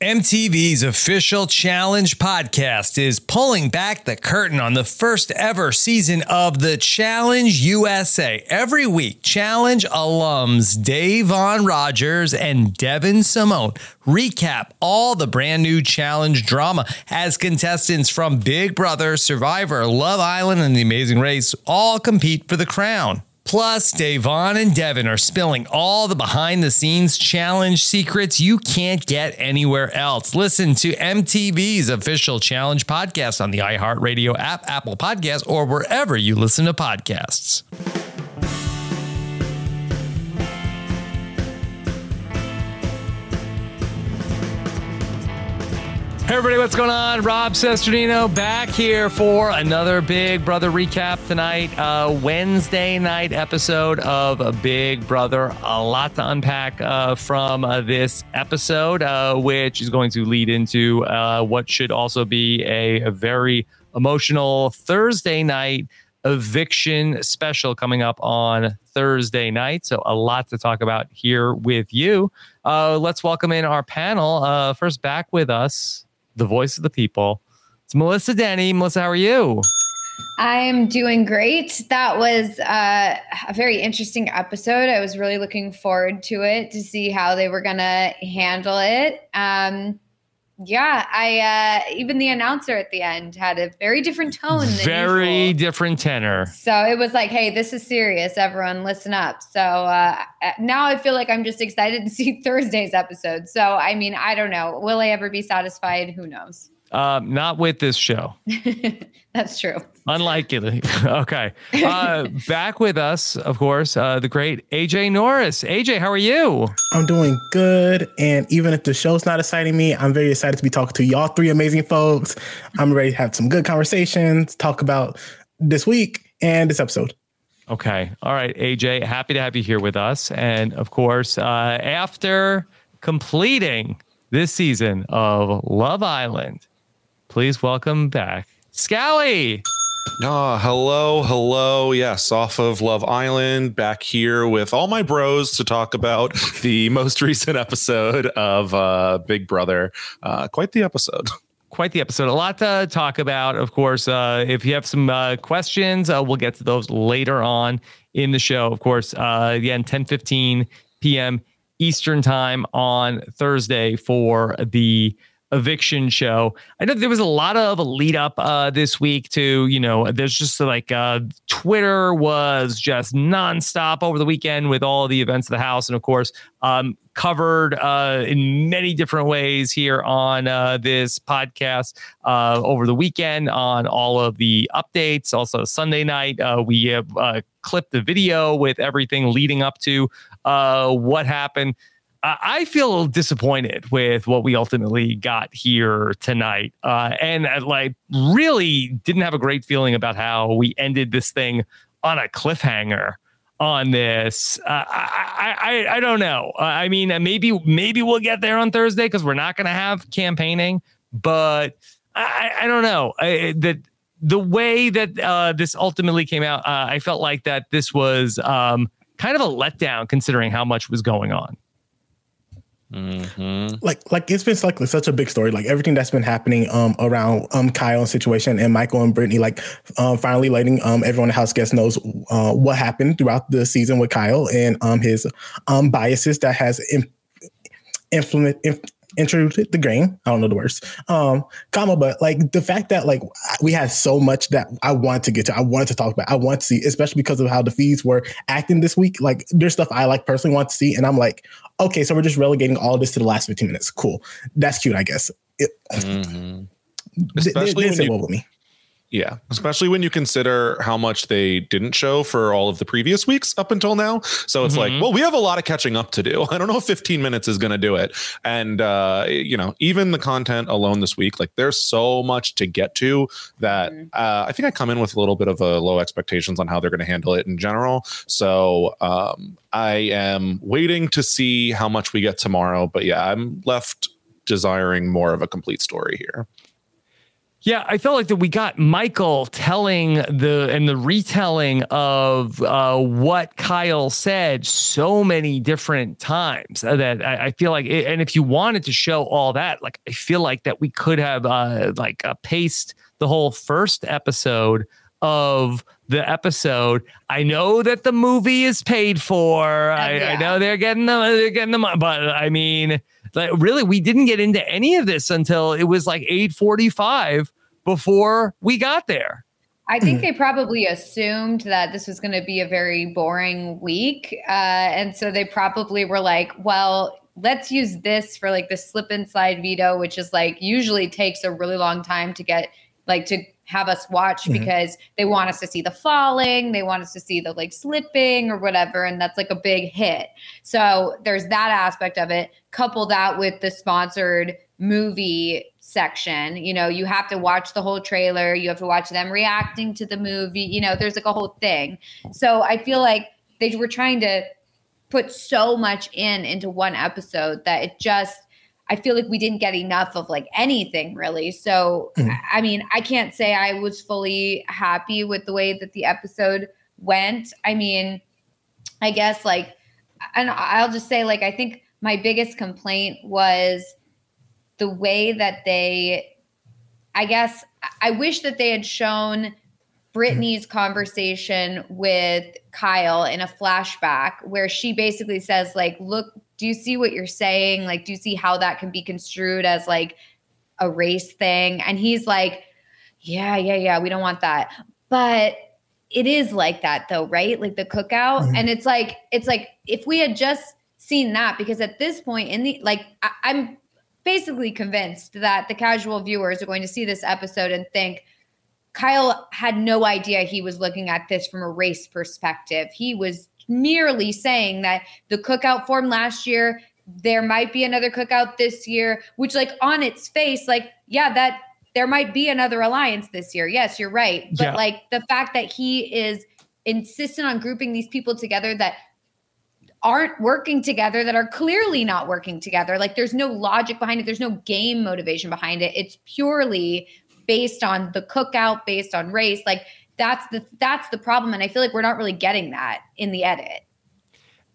MTV's official challenge podcast is pulling back the curtain on the first ever season of the Challenge USA. Every week, Challenge alums Da'Vonne Rogers and Devin Simone recap all the brand new Challenge drama as contestants from Big Brother, Survivor, Love Island, and The Amazing Race all compete for the crown. Plus, Da'Vonne and Devin are spilling all the behind the scenes challenge secrets you can't get anywhere else. Listen to MTV's official challenge podcast on the iHeartRadio app, Apple Podcasts, or wherever you listen to podcasts. Everybody, what's going on? Rob Cesternino back here for another Big Brother recap tonight. Uh, Wednesday night episode of Big Brother. A lot to unpack uh, from uh, this episode, uh, which is going to lead into uh, what should also be a, a very emotional Thursday night eviction special coming up on Thursday night. So, a lot to talk about here with you. Uh, let's welcome in our panel. First, back with us, the voice of the people. It's Melissa Denny. Melissa, how are you? I'm doing great. That was uh, a very interesting episode. I was really looking forward to it to see how they were going to handle it. Um, yeah, I uh, even the announcer at the end had a very different tone. very usual. different tenor. So it was like, hey, this is serious. Everyone, listen up. So uh, now I feel like I'm just excited to see Thursday's episode. So I mean, I don't know. Will I ever be satisfied? Who knows? Um, not with this show. That's true. Unlikely. okay. Uh, back with us, of course, uh, the great AJ Norris. AJ, how are you? I'm doing good. And even if the show's not exciting me, I'm very excited to be talking to y'all three amazing folks. I'm ready to have some good conversations, talk about this week and this episode. Okay. All right, AJ, happy to have you here with us. And of course, uh, after completing this season of Love Island, please welcome back Scally. Ah, hello, hello. Yes, off of Love Island, back here with all my bros to talk about the most recent episode of uh, Big Brother. Uh, quite the episode. Quite the episode. A lot to talk about. Of course, uh, if you have some uh, questions, uh, we'll get to those later on in the show. Of course, uh, again, 10 15 p.m. Eastern time on Thursday for the eviction show. I know there was a lot of a lead up uh, this week to, you know, there's just like uh, Twitter was just nonstop over the weekend with all the events of the house. And of course, um, covered uh, in many different ways here on uh, this podcast uh, over the weekend on all of the updates. Also, Sunday night, uh, we have uh, clipped the video with everything leading up to uh, what happened. I feel disappointed with what we ultimately got here tonight, uh, and uh, like really didn't have a great feeling about how we ended this thing on a cliffhanger. On this, uh, I, I I don't know. I mean, uh, maybe maybe we'll get there on Thursday because we're not going to have campaigning, but I, I don't know that the way that uh, this ultimately came out. Uh, I felt like that this was um, kind of a letdown considering how much was going on. Mm-hmm. Like, like it's been like such a big story. Like everything that's been happening um around um Kyle's situation and Michael and Brittany, like um finally letting um everyone in the house guest knows uh, what happened throughout the season with Kyle and um his um biases that has Im- influence introduced the grain. I don't know the words. Um, comma, but like the fact that like we had so much that I wanted to get to, I wanted to talk about, I want to see, especially because of how the fees were acting this week. Like there's stuff I like personally want to see, and I'm like, okay, so we're just relegating all this to the last 15 minutes. Cool, that's cute, I guess. It, mm-hmm. Especially they, they when you, me. Yeah, especially when you consider how much they didn't show for all of the previous weeks up until now. So it's mm-hmm. like, well, we have a lot of catching up to do. I don't know if 15 minutes is going to do it. And uh, you know, even the content alone this week, like there's so much to get to that mm-hmm. uh, I think I come in with a little bit of a low expectations on how they're going to handle it in general. So um, I am waiting to see how much we get tomorrow. But yeah, I'm left desiring more of a complete story here. Yeah, I felt like that we got Michael telling the and the retelling of uh, what Kyle said so many different times that I, I feel like, it, and if you wanted to show all that, like I feel like that we could have uh, like uh, paced the whole first episode of the episode. I know that the movie is paid for. I, yeah. I know they're getting the they're getting the but I mean like really, we didn't get into any of this until it was like 845 before we got there. I think they probably assumed that this was going to be a very boring week. Uh, and so they probably were like, well, let's use this for like the slip and slide veto, which is like usually takes a really long time to get like to have us watch mm-hmm. because they want us to see the falling, they want us to see the like slipping or whatever. And that's like a big hit. So there's that aspect of it. Couple that with the sponsored movie section. You know, you have to watch the whole trailer, you have to watch them reacting to the movie. You know, there's like a whole thing. So I feel like they were trying to put so much in into one episode that it just I feel like we didn't get enough of like anything really. So, mm. I mean, I can't say I was fully happy with the way that the episode went. I mean, I guess like, and I'll just say, like, I think my biggest complaint was the way that they, I guess, I wish that they had shown Brittany's conversation with Kyle in a flashback where she basically says, like, look, do you see what you're saying? Like, do you see how that can be construed as like a race thing? And he's like, yeah, yeah, yeah, we don't want that. But it is like that though, right? Like the cookout. Mm-hmm. And it's like, it's like if we had just seen that, because at this point in the like I, I'm basically convinced that the casual viewers are going to see this episode and think, Kyle had no idea he was looking at this from a race perspective. He was merely saying that the cookout form last year, there might be another cookout this year, which, like, on its face, like, yeah, that there might be another alliance this year. Yes, you're right. But, yeah. like, the fact that he is insistent on grouping these people together that aren't working together that are clearly not working together like there's no logic behind it there's no game motivation behind it it's purely based on the cookout based on race like that's the that's the problem and i feel like we're not really getting that in the edit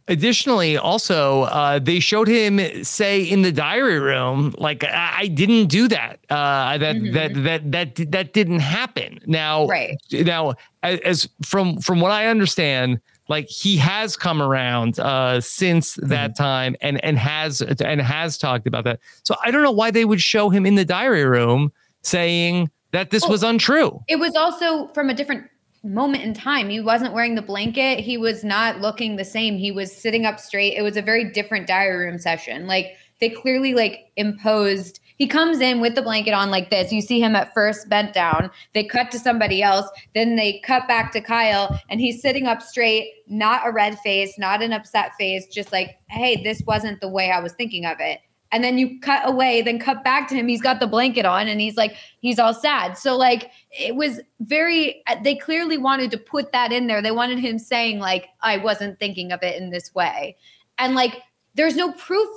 Additionally, also, uh, they showed him say in the diary room, like I, I didn't do that. Uh, that, mm-hmm. that that that that didn't happen. Now, right now, as from from what I understand, like he has come around uh, since mm-hmm. that time and and has and has talked about that. So I don't know why they would show him in the diary room saying that this well, was untrue. It was also from a different moment in time. He wasn't wearing the blanket. He was not looking the same. He was sitting up straight. It was a very different diary room session. Like they clearly like imposed he comes in with the blanket on like this. You see him at first bent down. They cut to somebody else. Then they cut back to Kyle and he's sitting up straight, not a red face, not an upset face, just like, hey, this wasn't the way I was thinking of it and then you cut away then cut back to him he's got the blanket on and he's like he's all sad so like it was very uh, they clearly wanted to put that in there they wanted him saying like i wasn't thinking of it in this way and like there's no proof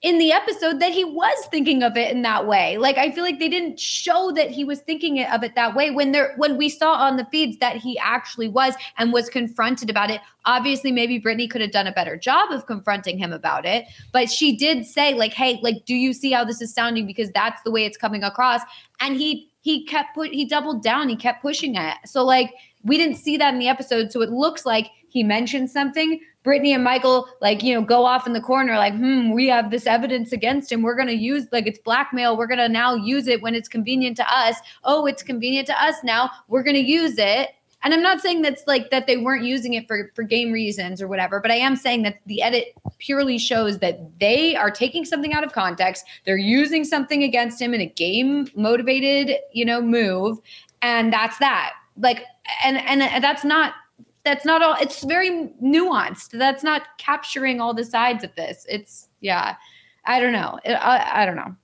in the episode that he was thinking of it in that way. Like I feel like they didn't show that he was thinking of it that way when there when we saw on the feeds that he actually was and was confronted about it. Obviously maybe Brittany could have done a better job of confronting him about it, but she did say like hey, like do you see how this is sounding because that's the way it's coming across and he he kept put he doubled down, he kept pushing it. So like we didn't see that in the episode so it looks like he mentioned something Brittany and Michael like, you know, go off in the corner like, hmm, we have this evidence against him. We're going to use like it's blackmail. We're going to now use it when it's convenient to us. Oh, it's convenient to us now. We're going to use it. And I'm not saying that's like that they weren't using it for for game reasons or whatever, but I am saying that the edit purely shows that they are taking something out of context. They're using something against him in a game motivated, you know, move, and that's that. Like and and that's not that's not all it's very nuanced that's not capturing all the sides of this it's yeah i don't know it, I, I don't know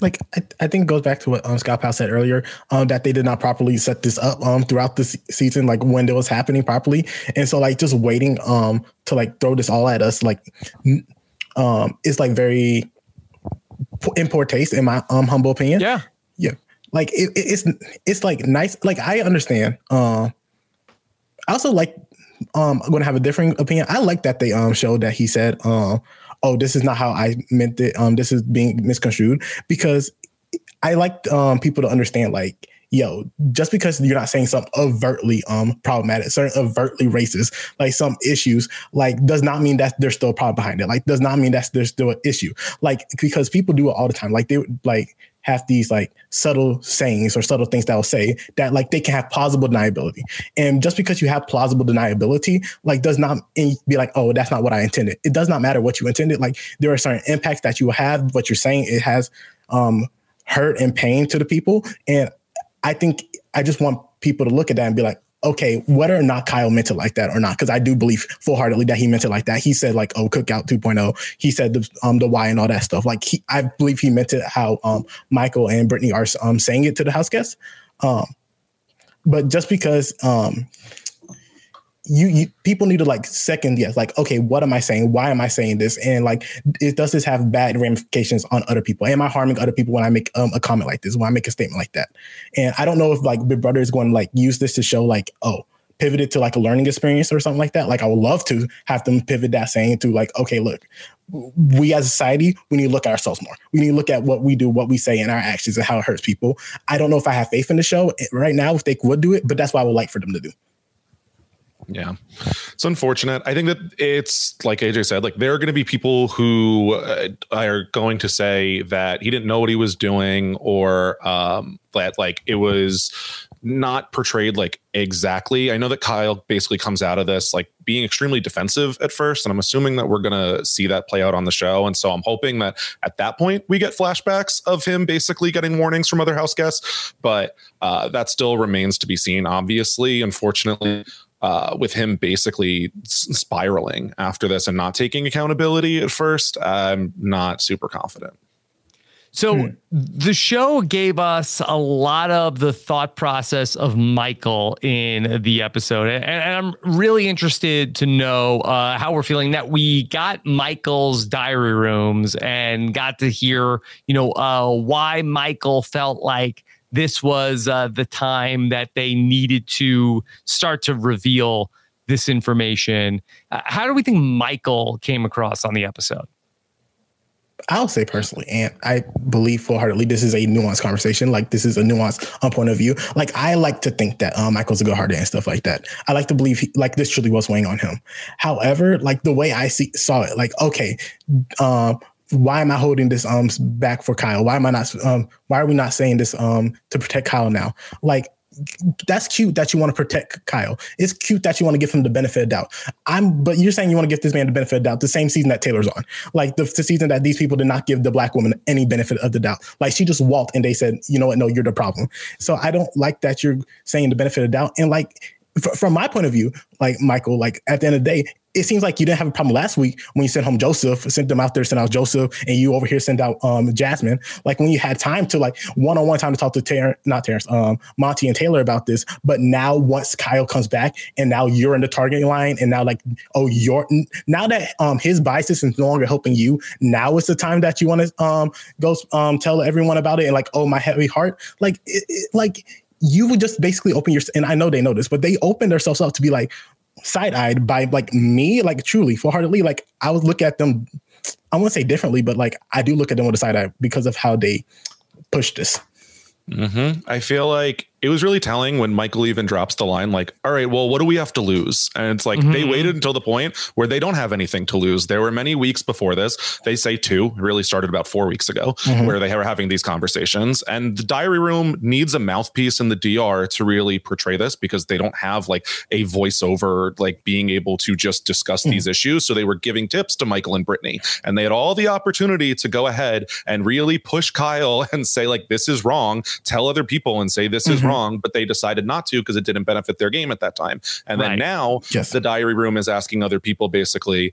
like I, I think goes back to what um, Scott Powell said earlier, um, that they did not properly set this up um throughout the season, like when it was happening properly, and so like just waiting um to like throw this all at us, like um, is like very in poor taste in my um humble opinion. Yeah, yeah, like it, it's it's like nice. Like I understand. Um, I also like. Um, I'm gonna have a different opinion. I like that they um showed that he said, um, "Oh, this is not how I meant it. Um, this is being misconstrued." Because I like um people to understand like yo, just because you're not saying something overtly um problematic, certain overtly racist, like some issues, like does not mean that there's still a problem behind it. Like does not mean that there's still an issue. Like because people do it all the time. Like they like have these like subtle sayings or subtle things that will say that like they can have plausible deniability. And just because you have plausible deniability, like does not be like, oh, that's not what I intended. It does not matter what you intended. Like there are certain impacts that you have, what you're saying, it has um hurt and pain to the people. And I think I just want people to look at that and be like, okay, whether or not Kyle meant it like that or not, because I do believe full heartedly that he meant it like that. He said like, oh, cookout 2.0. He said the um the why and all that stuff. Like he, I believe he meant it how um Michael and Brittany are um saying it to the house guests. Um, but just because um you, you people need to like second yes like okay what am i saying? Why am i saying this? And like it does this have bad ramifications on other people? Am i harming other people when i make um, a comment like this when i make a statement like that? And i don't know if like big brother is going to like use this to show like oh pivoted to like a learning experience or something like that. Like i would love to have them pivot that saying to like okay look we as a society we need to look at ourselves more. We need to look at what we do what we say and our actions and how it hurts people. I don't know if i have faith in the show right now if they would do it but that's what i would like for them to do yeah, it's unfortunate. I think that it's like AJ said, like there are going to be people who uh, are going to say that he didn't know what he was doing, or um, that like it was not portrayed like exactly. I know that Kyle basically comes out of this like being extremely defensive at first, and I'm assuming that we're going to see that play out on the show. And so I'm hoping that at that point we get flashbacks of him basically getting warnings from other house guests, but uh, that still remains to be seen. Obviously, unfortunately, uh, with him basically spiraling after this and not taking accountability at first, I'm not super confident. So hmm. the show gave us a lot of the thought process of Michael in the episode, and, and I'm really interested to know uh, how we're feeling. That we got Michael's diary rooms and got to hear, you know, uh, why Michael felt like this was uh, the time that they needed to start to reveal this information. Uh, how do we think Michael came across on the episode? I'll say personally, and I believe full heartedly this is a nuanced conversation. Like this is a nuanced um, point of view. Like I like to think that um, Michael's a good hearted and stuff like that. I like to believe he, like this truly was weighing on him. However, like the way I see saw it, like okay, um, why am I holding this um back for Kyle? Why am I not um why are we not saying this um to protect Kyle now? Like that's cute that you want to protect Kyle. It's cute that you want to give him the benefit of doubt. I'm, but you're saying you want to give this man the benefit of doubt the same season that Taylor's on, like the, the season that these people did not give the black woman any benefit of the doubt. Like she just walked and they said, you know what, no, you're the problem. So I don't like that you're saying the benefit of doubt. And like from my point of view, like Michael, like at the end of the day, it seems like you didn't have a problem last week when you sent home Joseph, sent them out there, sent out Joseph, and you over here sent out um, Jasmine. Like when you had time to like one on one time to talk to Terrance, not Terrance, um, Monte and Taylor about this. But now once Kyle comes back and now you're in the targeting line, and now like oh you're now that um his biases is no longer helping you, now is the time that you want to um go um tell everyone about it and like oh my heavy heart, like it, it, like you would just basically open your and I know they know this, but they open themselves up to be like, side eyed by like me, like truly full heartedly. Like I would look at them, I won't say differently, but like I do look at them with a side eye because of how they push this. Mm-hmm. I feel like it was really telling when Michael even drops the line, like, all right, well, what do we have to lose? And it's like mm-hmm. they waited until the point where they don't have anything to lose. There were many weeks before this. They say two, really started about four weeks ago, mm-hmm. where they were having these conversations. And the diary room needs a mouthpiece in the DR to really portray this because they don't have like a voiceover, like being able to just discuss mm-hmm. these issues. So they were giving tips to Michael and Brittany, and they had all the opportunity to go ahead and really push Kyle and say, like, this is wrong, tell other people and say, this is wrong mm-hmm Mm-hmm. wrong, but they decided not to because it didn't benefit their game at that time. And right. then now yes. the diary room is asking other people basically,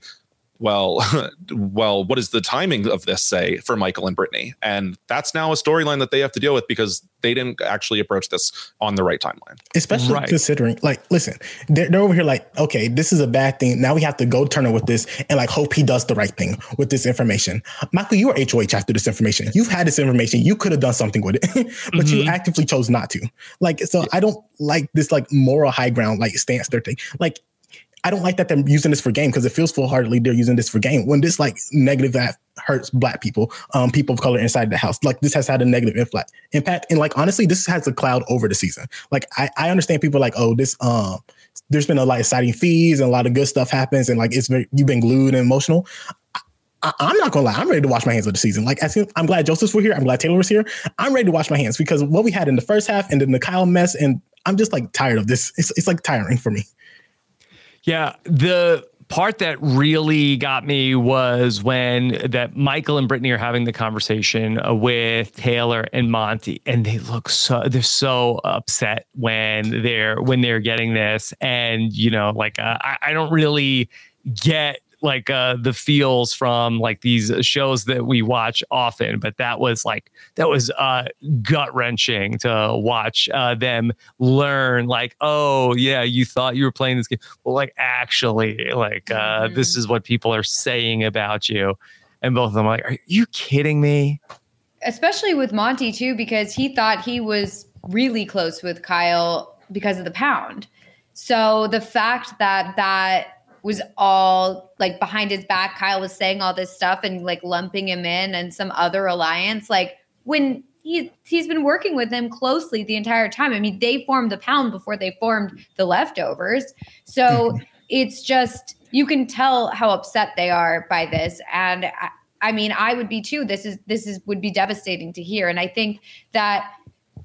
well, well, what does the timing of this say for Michael and Brittany? And that's now a storyline that they have to deal with because they didn't actually approach this on the right timeline. Especially right. considering, like, listen, they're, they're over here like, okay, this is a bad thing. Now we have to go turn Turner with this and like hope he does the right thing with this information. Michael, you are HOH after this information. You've had this information. You could have done something with it, but mm-hmm. you actively chose not to. Like, so I don't like this like moral high ground like stance they're taking. Like I don't like that they're using this for game because it feels full heartedly they're using this for game when this like negative that hurts black people, um, people of color inside the house. Like this has had a negative impact. And like honestly, this has a cloud over the season. Like I, I understand people like, oh, this um there's been a lot of exciting fees and a lot of good stuff happens, and like it's very you've been glued and emotional. I, am not gonna lie, I'm ready to wash my hands of the season. Like, I'm glad Joseph's were here. I'm glad Taylor was here. I'm ready to wash my hands because what we had in the first half and then the Kyle mess, and I'm just like tired of this. It's, it's like tiring for me. Yeah, the part that really got me was when that Michael and Brittany are having the conversation uh, with Taylor and Monte, and they look so they're so upset when they're when they're getting this, and you know, like uh, I, I don't really get like uh the feels from like these shows that we watch often but that was like that was uh gut wrenching to watch uh them learn like oh yeah you thought you were playing this game. Well like actually like uh mm-hmm. this is what people are saying about you. And both of them like are you kidding me? Especially with Monte too because he thought he was really close with Kyle because of the pound. So the fact that that was all like behind his back. Kyle was saying all this stuff and like lumping him in and some other alliance. Like when he he's been working with them closely the entire time. I mean, they formed the pound before they formed the leftovers. So it's just you can tell how upset they are by this. And I, I mean, I would be too. This is this is would be devastating to hear. And I think that,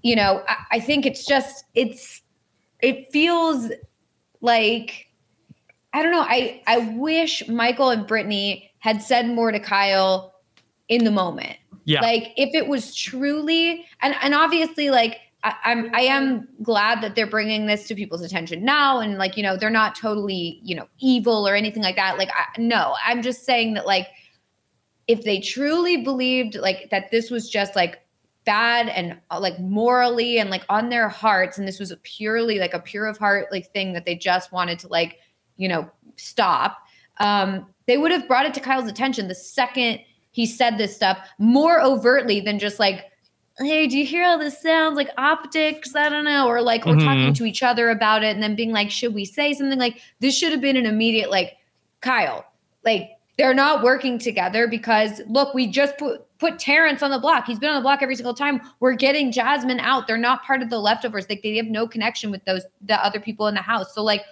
you know, I, I think it's just it's it feels like I don't know. I I wish Michael and Brittany had said more to Kyle in the moment. Yeah. Like if it was truly and and obviously like I, I'm I am glad that they're bringing this to people's attention now and like you know they're not totally you know evil or anything like that. Like I, no, I'm just saying that like if they truly believed like that this was just like bad and uh, like morally and like on their hearts and this was a purely like a pure of heart like thing that they just wanted to like you know, stop. Um, they would have brought it to Kyle's attention the second he said this stuff more overtly than just like, hey, do you hear how this sounds like optics? I don't know. Or like we're mm-hmm. talking to each other about it and then being like, should we say something like this should have been an immediate like, Kyle, like they're not working together because look, we just put put Terrance on the block. He's been on the block every single time. We're getting Jasmine out. They're not part of the leftovers. Like they have no connection with those the other people in the house. So like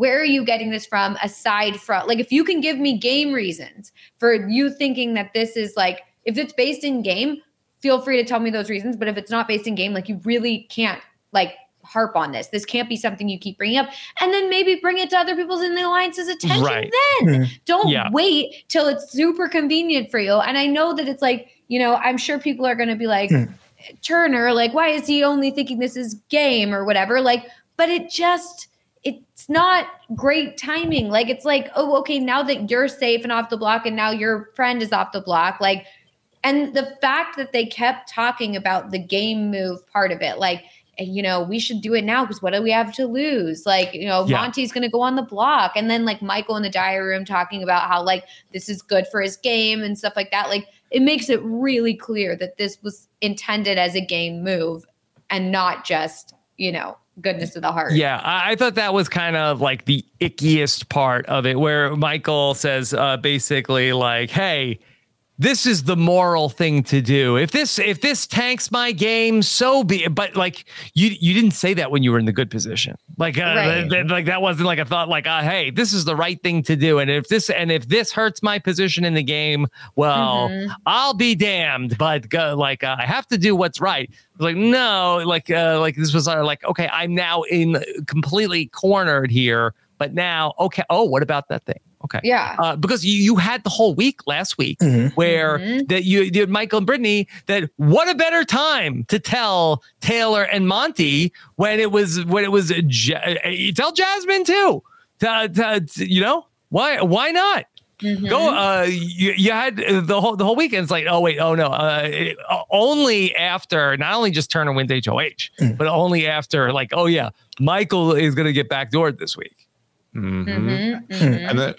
where are you getting this from aside from like if you can give me game reasons for you thinking that this is like if it's based in game feel free to tell me those reasons but if it's not based in game like you really can't like harp on this this can't be something you keep bringing up and then maybe bring it to other people's in the alliance's attention right. then mm-hmm. don't yeah. wait till it's super convenient for you and i know that it's like you know i'm sure people are going to be like mm. turner like why is he only thinking this is game or whatever like but it just it's not great timing. Like it's like, oh, okay, now that you're safe and off the block, and now your friend is off the block, like, and the fact that they kept talking about the game move part of it, like, you know, we should do it now because what do we have to lose? Like, you know, yeah. Monte's going to go on the block, and then like Michael in the diary room talking about how like this is good for his game and stuff like that. Like, it makes it really clear that this was intended as a game move and not just you know goodness of the heart. Yeah, I, I, thought that was kind of like the ickiest part of it, where Michael says uh, basically like, "Hey." This is the moral thing to do. If this if this tanks my game, so be. It. But like you you didn't say that when you were in the good position. Like uh, right. th- like that wasn't like a thought. Like uh, hey, this is the right thing to do. And if this and if this hurts my position in the game, well, mm-hmm. I'll be damned. But uh, like uh, I have to do what's right like no like uh like this was uh, like okay i'm now in completely cornered here but now okay oh what about that thing okay yeah uh, because you, you had the whole week last week mm-hmm. where mm-hmm. that you did michael and brittany that what a better time to tell taylor and Monte when it was when it was you tell jasmine too to, to, to, you know why why not Mm-hmm. Go. Uh, you, you had the whole the whole weekend's like, oh wait, oh no. Uh, it, uh, only after not only just Turner wins HOH, mm. but only after like, oh yeah, Michael is going to get backdoored this week. Mm-hmm. Mm-hmm. mm-hmm. And then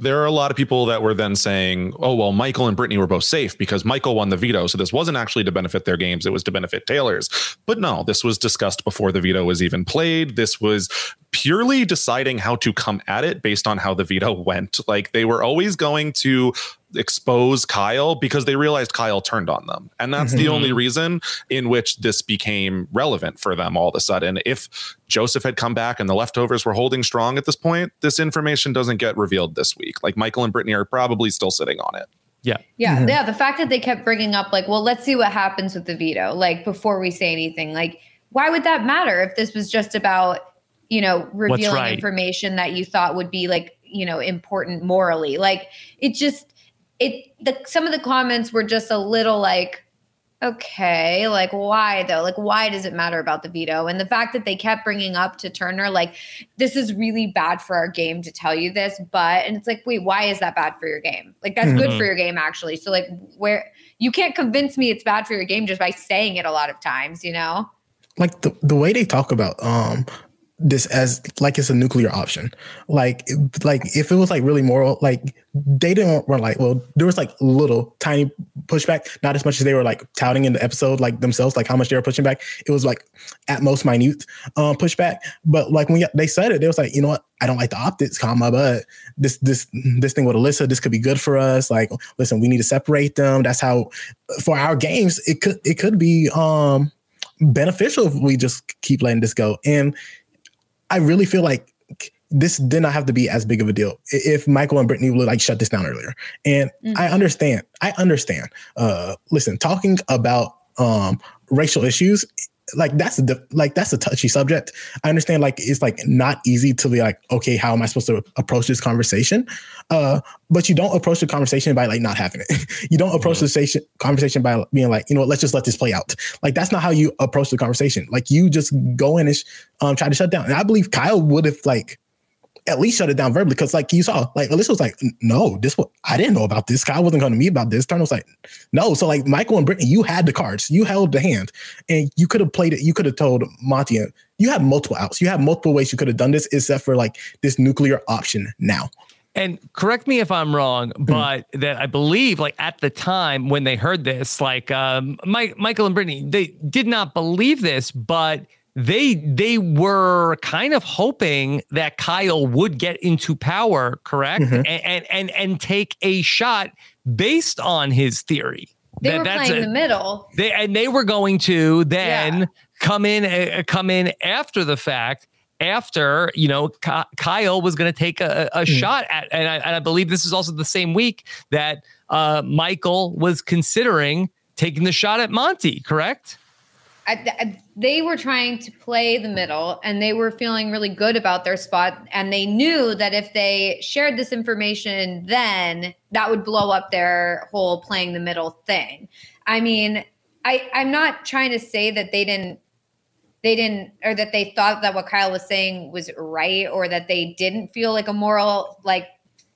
there are a lot of people that were then saying, oh, well, Michael and Brittany were both safe because Michael won the veto. So this wasn't actually to benefit their games, it was to benefit Taylor's. But no, this was discussed before the veto was even played. This was purely deciding how to come at it based on how the veto went. Like they were always going to expose Kyle because they realized Kyle turned on them. And that's mm-hmm. the only reason in which this became relevant for them all of a sudden. If Joseph had come back and the leftovers were holding strong at this point, this information doesn't get revealed this week. Like Michael and Brittany are probably still sitting on it. Yeah. Yeah. Mm-hmm. Yeah. The fact that they kept bringing up, like, well, let's see what happens with the veto, like, before we say anything. Like, why would that matter if this was just about, you know, revealing right. information that you thought would be, like, you know, important morally? Like, it just, it the some of the comments were just a little like okay like why though? Like why does it matter about the veto? And the fact that they kept bringing up to turner like this is really bad for our game to tell you this but and it's like wait why is that bad for your game? Like that's mm-hmm. good for your game actually. So like where you can't convince me it's bad for your game just by saying it a lot of times you know? Like the, the way they talk about um this as like it's a nuclear option. Like, like if it was like really moral, like they didn't were like, well, there was like little tiny pushback, not as much as they were like touting in the episode, like themselves, like how much they were pushing back. It was like at most minute um, pushback. But like when they said it, they was like, you know what, I don't like the optics, comma, but this this this thing with Alyssa, this could be good for us. Like, listen, we need to separate them. That's how for our games, it could it could be um beneficial if we just keep letting this go. And I really feel like this did not have to be as big of a deal if Michael and Brittany would like shut this down earlier. And mm-hmm. I understand. I understand. Uh, listen, talking about um, racial issues like that's the like that's a touchy subject. I understand like it's like not easy to be like, okay, how am I supposed to approach this conversation? Uh, but you don't approach the conversation by like not having it. you don't approach mm-hmm. the station, conversation by being like, you know, what, let's just let this play out. Like that's not how you approach the conversation. Like you just go in and sh- um, try to shut down. And I believe Kyle would have like at least shut it down verbally because like you saw like Alyssa was like no this was I didn't know about this. Kyle wasn't going to me about this. Turner was like no. So like Michael and Brittany you had the cards. You held the hand and you could have played it you could have told Monte you have multiple outs. You have multiple ways you could have done this except for like this nuclear option now. And correct me if I'm wrong, hmm. but mm. that I believe, like at the time when they heard this, like um, Mike, Michael and Brittany, they did not believe this, but they they were kind of hoping that Kyle would get into power, correct, mm-hmm. and, and, and and take a shot based on his theory. They that, were playing a, the middle. They and they were going to then yeah. come in uh, come in after the fact. After you know, Kyle was going to take a, a mm. shot at, and I, and I believe this is also the same week that uh, Michael was considering taking the shot at Monte, Correct? I, they were trying to play the middle and they were feeling really good about their spot. And they knew that if they shared this information, then that would blow up their whole playing the middle thing. I mean, I, I'm not trying to say that they didn't they didn't or that they thought that what Kyle was saying was right or that they didn't feel like a moral like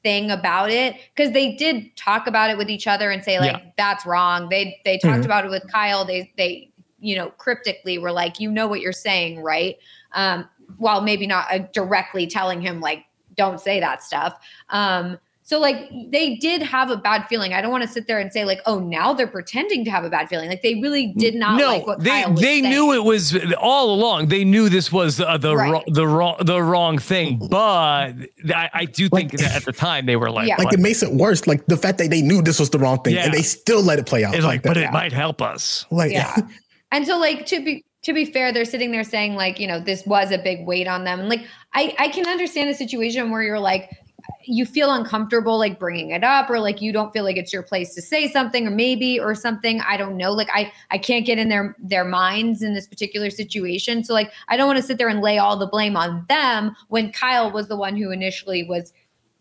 thing about it because they did talk about it with each other and say like yeah. that's wrong. They they talked mm-hmm. about it with Kyle. They they you know, cryptically were like, you know what you're saying, right? Um, while maybe not uh, directly telling him like, don't say that stuff. Um, so like they did have a bad feeling. I don't want to sit there and say like, oh, now they're pretending to have a bad feeling. Like they really did not no, like what they Kyle they saying. knew it was all along. They knew this was uh, the right. ro- the wrong the wrong thing. But I, I do think like, that at the time they were like, yeah. like it makes it worse. Like the fact that they knew this was the wrong thing yeah. and they still let it play out. It's like, like but it might help us. Like yeah. And so like to be to be fair, they're sitting there saying like, you know, this was a big weight on them. And like I I can understand a situation where you're like you feel uncomfortable like bringing it up or like you don't feel like it's your place to say something or maybe or something i don't know like i i can't get in their their minds in this particular situation so like i don't want to sit there and lay all the blame on them when kyle was the one who initially was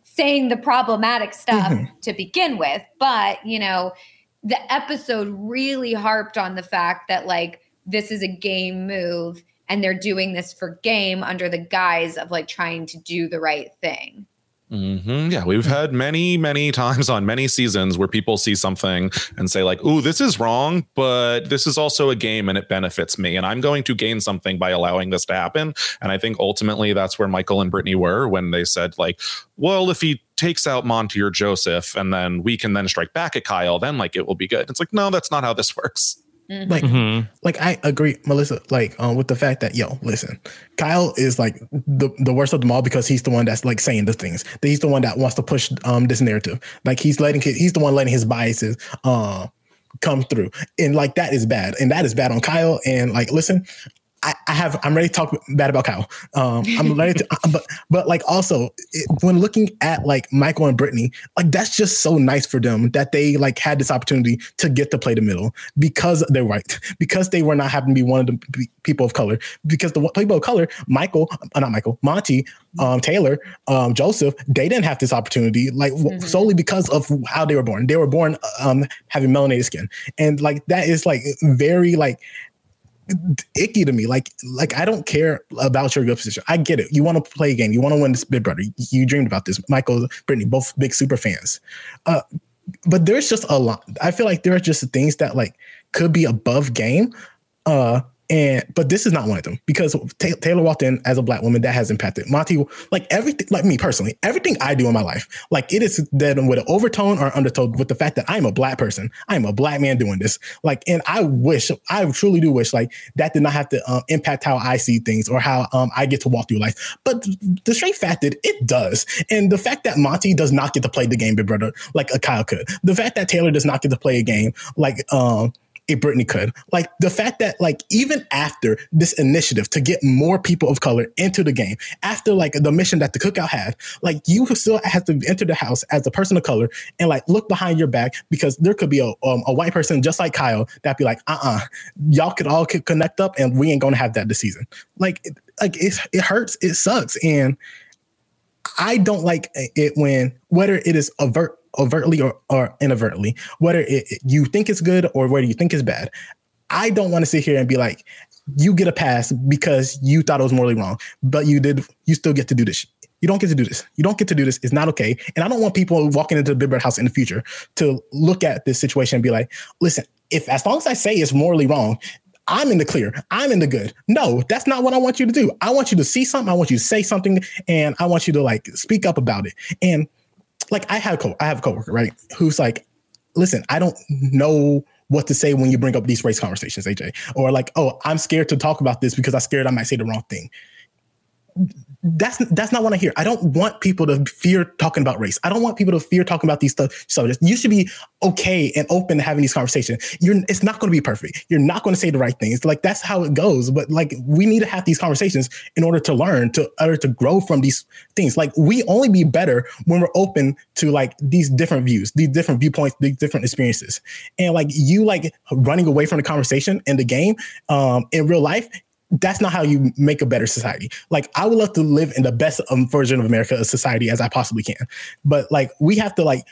saying the problematic stuff mm-hmm. to begin with but you know the episode really harped on the fact that like this is a game move and they're doing this for game under the guise of like trying to do the right thing. Mm-hmm. Yeah, we've had many, many times on many seasons where people see something and say, like, "Ooh, this is wrong, but this is also a game and it benefits me, and I'm going to gain something by allowing this to happen." And I think ultimately that's where Michael and Brittany were when they said, like, "Well, if he takes out Monte or Joseph, and then we can then strike back at Kyle, then like it will be good." It's like, no, that's not how this works. Mm-hmm. Like, mm-hmm. like I agree, Melissa. Like, um, with the fact that yo, listen, Kyle is like the the worst of them all because he's the one that's like saying the things. That he's the one that wants to push um this narrative. Like, he's letting he's the one letting his biases uh come through, and like that is bad, and that is bad on Kyle. And like, listen, I, I, have I'm ready to talk bad about Kyle. Um, I'm ready to, but but like also it, when looking at like Michael and Brittany, like that's just so nice for them that they like had this opportunity to get to play the middle because they're white, because they were not having to be one of the people of color, because the people of color, Michael, uh, not Michael, Monte, um, Taylor, um, Joseph, they didn't have this opportunity like mm-hmm. solely because of how they were born. They were born um, having melanated skin, and like that is like very like icky to me. Like, like I don't care about your good position. I get it. You want to play a game. You want to win this Big Brother. You dreamed about this. Michael, Brittany, both big super fans. Uh, but there's just a lot. I feel like there are just things that like could be above game. Uh, and but this is not one of them because Taylor walked in as a black woman that has impacted Monte. Like everything, like me personally, everything I do in my life, like it is then with an overtone or undertone with the fact that I'm a black person. I'm a black man doing this. Like, and I wish, I truly do wish, like that did not have to um, impact how I see things or how um, I get to walk through life. But the straight fact that it does, and the fact that Monte does not get to play the game, Big Brother, like a Kyle could. The fact that Taylor does not get to play a game, like um if Brittany could. Like the fact that like even after this initiative to get more people of color into the game, after like the mission that the cookout had, like you still have to enter the house as a person of color and like look behind your back because there could be a um, a white person just like Kyle that be like, uh uh-uh, uh, you all could all connect up and we ain't gonna have that this season. Like it, like it it hurts, it sucks, and I don't like it when whether it is avert overtly or, or inadvertently, whether it, you think it's good or whether you think it's bad. I don't want to sit here and be like, you get a pass because you thought it was morally wrong, but you did, you still get to do this. You don't get to do this. You don't get to do this. It's not okay. And I don't want people walking into the Big Bird house in the future to look at this situation and be like, listen, if as long as I say it's morally wrong, I'm in the clear. I'm in the good. No, that's not what I want you to do. I want you to see something. I want you to say something, and I want you to like speak up about it. And like I have co- I have a coworker, right, who's like, listen, I don't know what to say when you bring up these race conversations, AJ, or like, oh, I'm scared to talk about this because I'm scared I might say the wrong thing that's that's not what I hear. I don't want people to fear talking about race. I don't want people to fear talking about these stuff. So you should be okay and open to having these conversations. You're it's not going to be perfect. You're not going to say the right things. Like that's how it goes. But like we need to have these conversations in order to learn to order to grow from these things. Like we only be better when we're open to like these different views, these different viewpoints, these different experiences. And like you like running away from the conversation in the game um in real life that's not how you make a better society. Like I would love to live in the best um, version of America a society as I possibly can, but like we have to like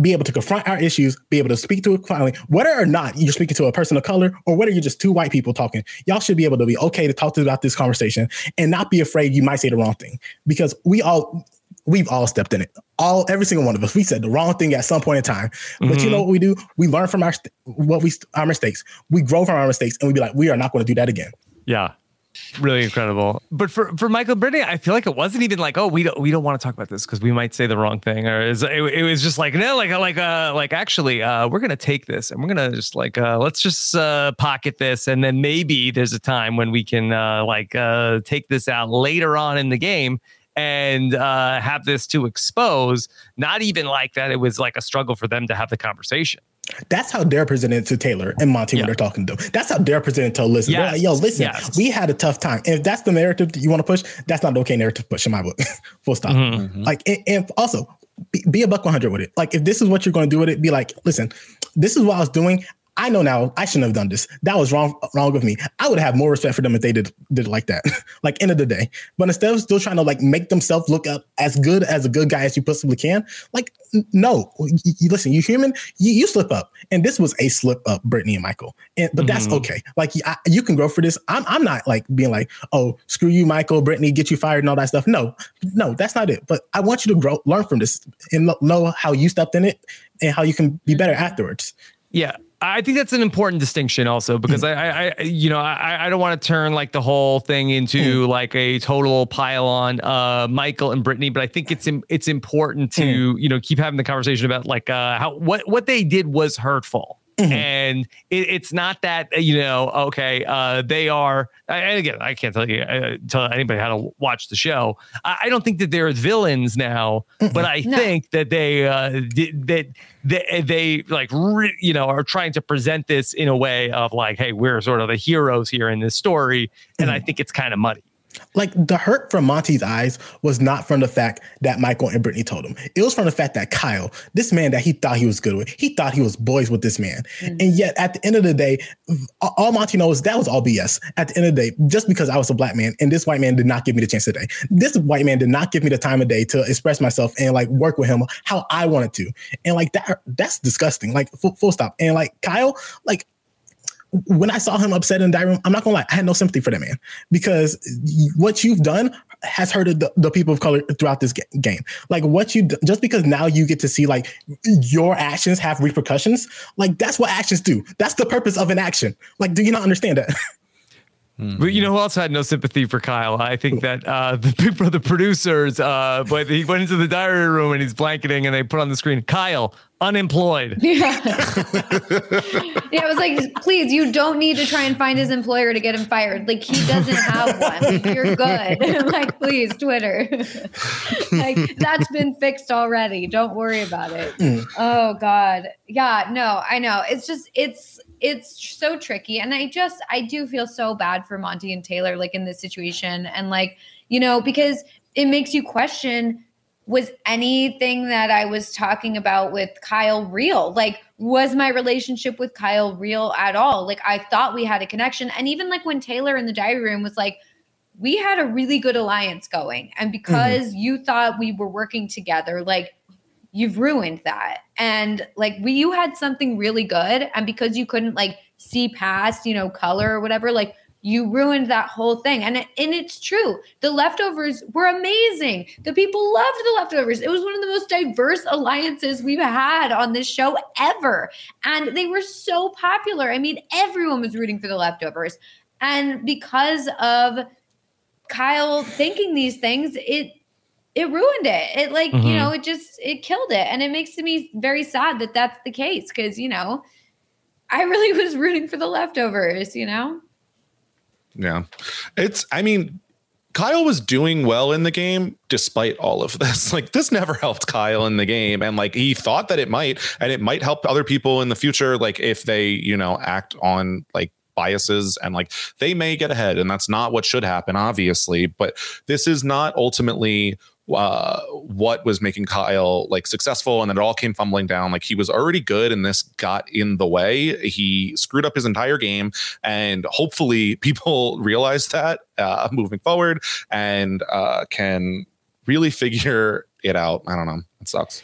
be able to confront our issues, be able to speak to it finally, whether or not you're speaking to a person of color or whether you're just two white people talking. Y'all should be able to be okay to talk to about this conversation and not be afraid you might say the wrong thing because we all we've all stepped in it. All every single one of us. We said the wrong thing at some point in time. Mm-hmm. But you know mm-hmm. what we do? We learn from our what we our mistakes. We grow from our mistakes, and we be like, we are not going to do that again. Yeah, really incredible. But for for Michael Brittany, I feel like it wasn't even like, oh, we don't we don't want to talk about this because we might say the wrong thing, or is it, it, was just like no, like like uh like actually, uh, we're gonna take this and we're gonna just like uh, let's just uh, pocket this, and then maybe there's a time when we can uh, like uh, take this out later on in the game and uh, have this to expose. Not even like that. It was like a struggle for them to have the conversation. That's how they're presented to Taylor and Monte yeah. when they're talking to them. That's how they're presented to listen. Yes. Like, Yo, listen, yes. we had a tough time. And if that's the narrative that you want to push, that's not the okay narrative to push in my book. Full stop. Mm-hmm. mm-hmm. Like, and, and also be, be, a buck 100 with it. Like, if this is what you're going to do with it, be like, listen, this is what I was doing. I know now I shouldn't have done this. That was wrong wrong with me. I would have more respect for them if they did did it like that. like end of the day. But instead of still trying to like make themselves look up as good as a good guy as you possibly can, like no. You, you listen, you human, you, you, slip up. And this was a slip up, Brittany and Michael. And but mm-hmm. that's okay. Like I, you can grow for this. I'm I'm not like being like, oh, screw you, Michael, Brittany, get you fired and all that stuff. No, no, that's not it. But I want you to grow, learn from this and know how you stepped in it and how you can be better afterwards. Yeah. I think that's an important distinction also because. I, I, you know, I, I don't want to turn like the whole thing into mm. like a total pile on uh, Michael and Brittany, but I think it's it's important to mm. you know keep having the conversation about like uh, how what what they did was hurtful. Mm-hmm. And it, it's not that uh, you know, okay, uh, they are. And again, I can't tell you uh, tell anybody how to watch the show. I, I don't think that they're villains now, mm-hmm. but I no. think that they uh, that they, they like re, you know are trying to present this in a way of like, hey, we're sort of the heroes here in this story, and mm-hmm. I think it's kind of muddy. Like the hurt from Monte's eyes was not from the fact that Michael and Brittany told him. It was from the fact that Kyle, this man that he thought he was good with, he thought he was boys with this man. Mm-hmm. And yet at the end of the day, all Monty knows that was all BS. At the end of the day, just because I was a black man and this white man did not give me the chance today. This white man did not give me the time of day to express myself and like work with him how I wanted to. And like that, that's disgusting. Like full, full stop. And like Kyle, like when I saw him upset in the diary room, I'm not gonna lie, I had no sympathy for that man because what you've done has hurted the, the people of color throughout this game. Like what you just because now you get to see like your actions have repercussions, like that's what actions do. That's the purpose of an action. Like, do you not understand that? Mm-hmm. But you know who else had no sympathy for Kyle? I think that uh, the people, the producers, uh, but he went into the diary room and he's blanketing, and they put on the screen Kyle unemployed. Yeah, yeah. I was like, please, you don't need to try and find his employer to get him fired. Like he doesn't have one. Like, you're good. like please, Twitter. like that's been fixed already. Don't worry about it. Mm. Oh God, yeah. No, I know. It's just it's it's so tricky. And I just, I do feel so bad for Monte and Taylor, like in this situation. And like, you know, because it makes you question was anything that I was talking about with Kyle real? Like, was my relationship with Kyle real at all? Like, I thought we had a connection. And even like when Taylor in the diary room was like, we had a really good alliance going. And because mm-hmm. you thought we were working together, like, you've ruined that. And like we you had something really good and because you couldn't like see past, you know, color or whatever, like you ruined that whole thing. And, it, and it's true. The leftovers were amazing. The people loved the leftovers. It was one of the most diverse alliances we've had on this show ever. And they were so popular. I mean, everyone was rooting for the leftovers. And because of Kyle thinking these things, it it ruined it. It like, mm-hmm. you know, it just it killed it. And it makes me very sad that that's the case cuz, you know, I really was rooting for the leftovers, you know? Yeah. It's I mean, Kyle was doing well in the game despite all of this. Like this never helped Kyle in the game and like he thought that it might and it might help other people in the future like if they, you know, act on like biases and like they may get ahead and that's not what should happen obviously, but this is not ultimately uh, what was making Kyle like successful, and then it all came fumbling down. Like he was already good, and this got in the way. He screwed up his entire game, and hopefully, people realize that uh, moving forward and uh, can really figure it out. I don't know. It sucks.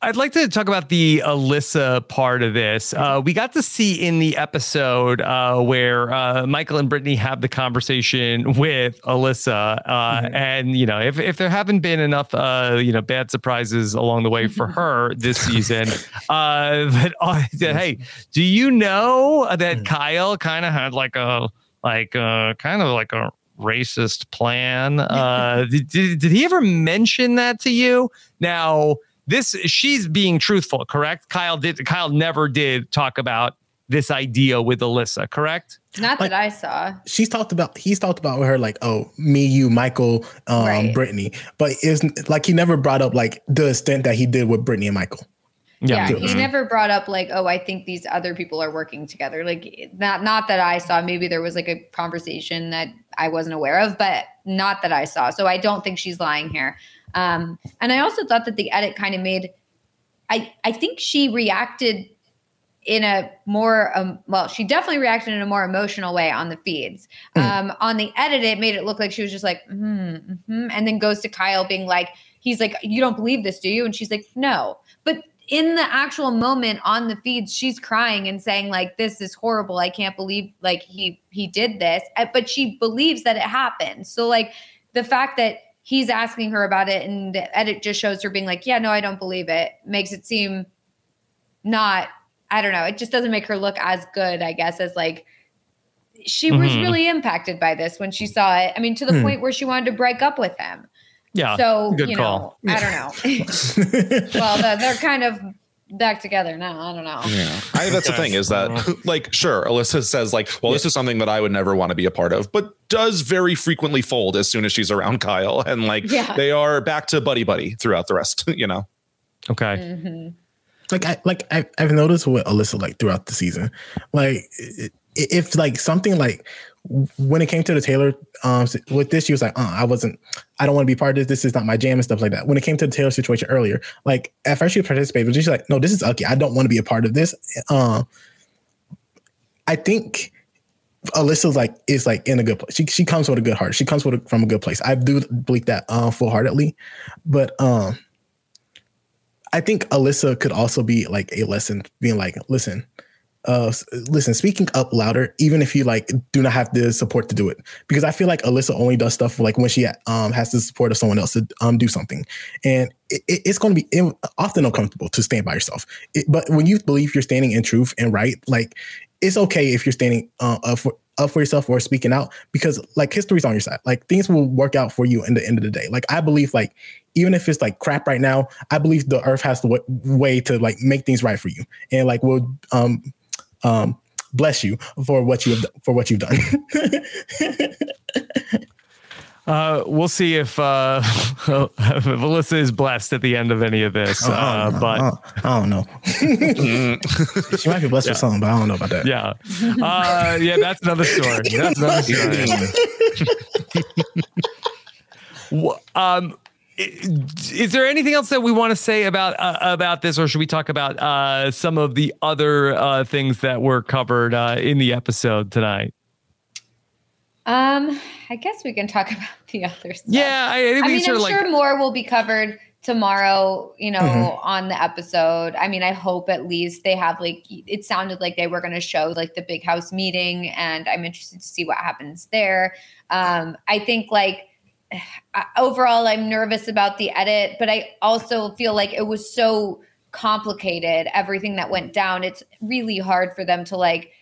I'd like to talk about the Alyssa part of this. Uh, we got to see in the episode uh, where uh, Michael and Brittany have the conversation with Alyssa, uh, mm-hmm. and you know, if if there haven't been enough, uh, you know, bad surprises along the way for her this season, uh, that, that hey, do you know that mm. Kyle kind of had like a like a, kind of like a racist plan? did, did did he ever mention that to you? Now this she's being truthful, correct? Kyle did Kyle never did talk about this idea with Alyssa, correct? Not like, that I saw. She's talked about he's talked about her like, oh, me, you, Michael, um, right. Brittany. But is like he never brought up like the extent that he did with Brittany and Michael. Yeah, yeah he never brought up like, oh, I think these other people are working together. Like not not that I saw. Maybe there was like a conversation that I wasn't aware of, but not that I saw. So I don't think she's lying here. Um, and I also thought that the edit kind of made, I, I think she reacted in a more um, well she definitely reacted in a more emotional way on the feeds. Mm. um, on the edit it made it look like she was just like mm-hmm, mm-hmm, and then goes to kyle being like he's like you don't believe this do you? And she's like no. But in the actual moment on the feeds she's crying and saying like this is horrible. I can't believe like he he did this. Uh, but she believes that it happened. So like the fact that he's asking her about it and the edit just shows her being like yeah no i don't believe it makes it seem not I don't know. It just doesn't make her look as good, I guess, as like she mm-hmm. was really impacted by this when she saw it. I mean, to the hmm. point where she wanted to break up with him. Yeah. So, you call. know, I don't know. well, they're kind of back together now. I don't know. Yeah. I think that's the thing is that like sure, Alyssa says like, well, this is something that I would never want to be a part of, but does very frequently fold as soon as she's around Kyle. And like yeah. they are back to buddy buddy throughout the rest, you know. Okay. Mm-hmm like I like I, I've noticed with Alyssa like throughout the season, like if like something like when it came to the Taylor um with this, she was like, uh, I wasn't, I don't want to be part of this. This is not my jam and stuff like that. When it came to the Taylor situation earlier, like at first she participated, but she's like, no, this is okay. I don't want to be a part of this. Um, I think Alyssa's like is like in a good place. She she comes with a good heart. She comes with a, from a good place. I do believe that uh, full heartedly, but um I think Alyssa could also be like a lesson, being like, listen, uh, listen, speaking up louder, even if you like do not have the support to do it, because I feel like Alyssa only does stuff like when she um has the support of someone else to um do something, and it, it's going to be often uncomfortable to stand by yourself. It, but when you believe you're standing in truth and right, like it's okay if you're standing uh, up for up for yourself or speaking out because like history's on your side. Like things will work out for you in the end of the day. Like I believe like even if it's like crap right now, I believe the earth has the w- way to like make things right for you and like we'll um um bless you for what you have for what you've done. Uh, we'll see if, uh, if Alyssa is blessed at the end of any of this. Oh, uh, no, but I don't know. she might be blessed yeah. with something, but I don't know about that. Yeah, uh, yeah, that's another story. That's another story. um, is there anything else that we want to say about uh, about this, or should we talk about uh, some of the other uh, things that were covered uh, in the episode tonight? Um, I guess we can talk about the other stuff. Yeah, I, I, I mean, I'm like, sure more will be covered tomorrow, you know, mm-hmm. on the episode. I mean, I hope at least they have like it sounded like they were going to show like the big house meeting and I'm interested to see what happens there. Um I think like overall I'm nervous about the edit, but I also feel like it was so complicated everything that went down. It's really hard for them to like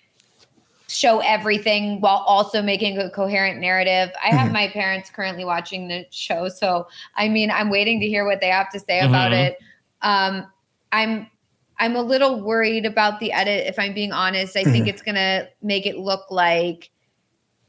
show everything while also making a coherent narrative. I have mm-hmm. my parents currently watching the show, so I mean, I'm waiting to hear what they have to say mm-hmm. about it. Um, I'm I'm a little worried about the edit. If I'm being honest, I mm-hmm. think it's gonna make it look like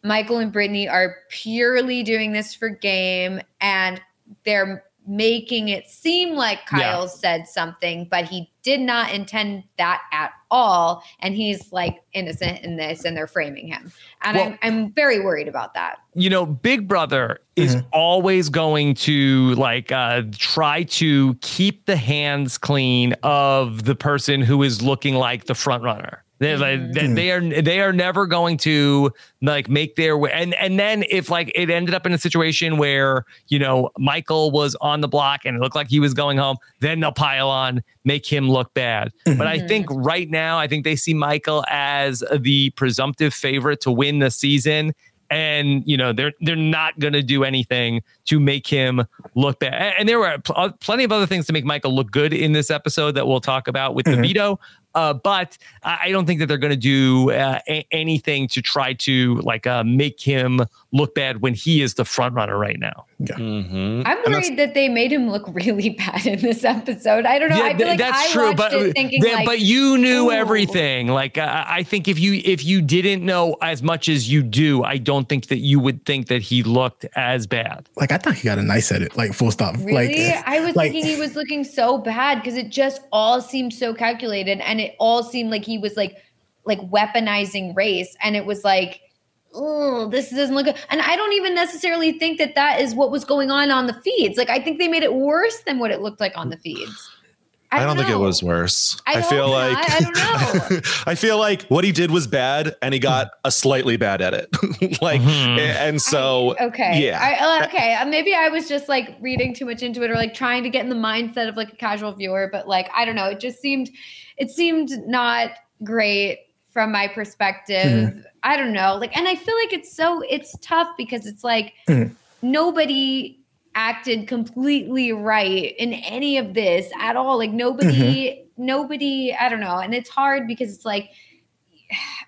Michael and Brittany are purely doing this for game, and they're making it seem like Kyle yeah. said something, but he did not intend that at all. And he's like innocent in this, and they're framing him. And well, I'm, I'm very worried about that. You know, Big Brother is mm-hmm. always going to like uh, try to keep the hands clean of the person who is looking like the front runner. They're like, mm-hmm. they are they are never going to like make their way and and then if like it ended up in a situation where you know Michael was on the block and it looked like he was going home then they'll pile on make him look bad mm-hmm. but I think right now I think they see Michael as the presumptive favorite to win the season and you know they're they're not going to do anything to make him look bad and there were pl- plenty of other things to make Michael look good in this episode that we'll talk about with mm-hmm. the veto uh, but I don't think that they're going to do uh, a- anything to try to like uh, make him look bad when he is the front runner right now. Yeah. Mm-hmm. I'm worried that they made him look really bad in this episode. I don't know. Yeah, I feel like that's I true, but thinking like, but you knew Ooh. everything. Like uh, I think if you if you didn't know as much as you do, I don't think that you would think that he looked as bad. Like I thought he got a nice edit, like full stop. Really, like, I was like, thinking he was looking so bad because it just all seemed so calculated and it it all seemed like he was like like weaponizing race and it was like oh this doesn't look good and i don't even necessarily think that that is what was going on on the feeds like i think they made it worse than what it looked like on the feeds I don't, I don't think it was worse. I, I feel like I don't know. I feel like what he did was bad, and he got a slightly bad at it. like, mm-hmm. and so okay, yeah, okay. Uh, maybe I was just like reading too much into it, or like trying to get in the mindset of like a casual viewer. But like, I don't know. It just seemed, it seemed not great from my perspective. Mm-hmm. I don't know. Like, and I feel like it's so it's tough because it's like mm-hmm. nobody acted completely right in any of this at all. Like nobody, mm-hmm. nobody, I don't know. And it's hard because it's like,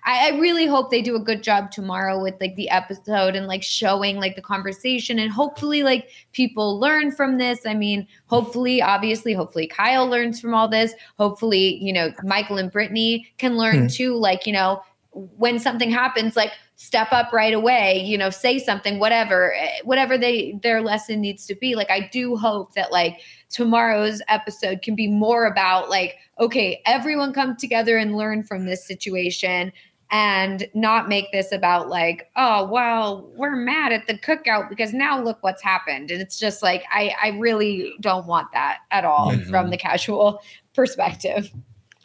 I, I, really hope they do a good job tomorrow with like the episode and like showing like the conversation and hopefully like people learn from this. I mean, hopefully, obviously, hopefully Kyle learns from all this. Hopefully, you know, Michael and Brittany can learn mm-hmm. too. Like, you know, when something happens, like step up right away, you know, say something, whatever, eh, whatever they their lesson needs to be. Like I do hope that like tomorrow's episode can be more about like, okay, everyone come together and learn from this situation and not make this about like, oh, well, we're mad at the cookout because now look what's happened. And it's just like I I really don't want that at all mm-hmm. from the casual perspective.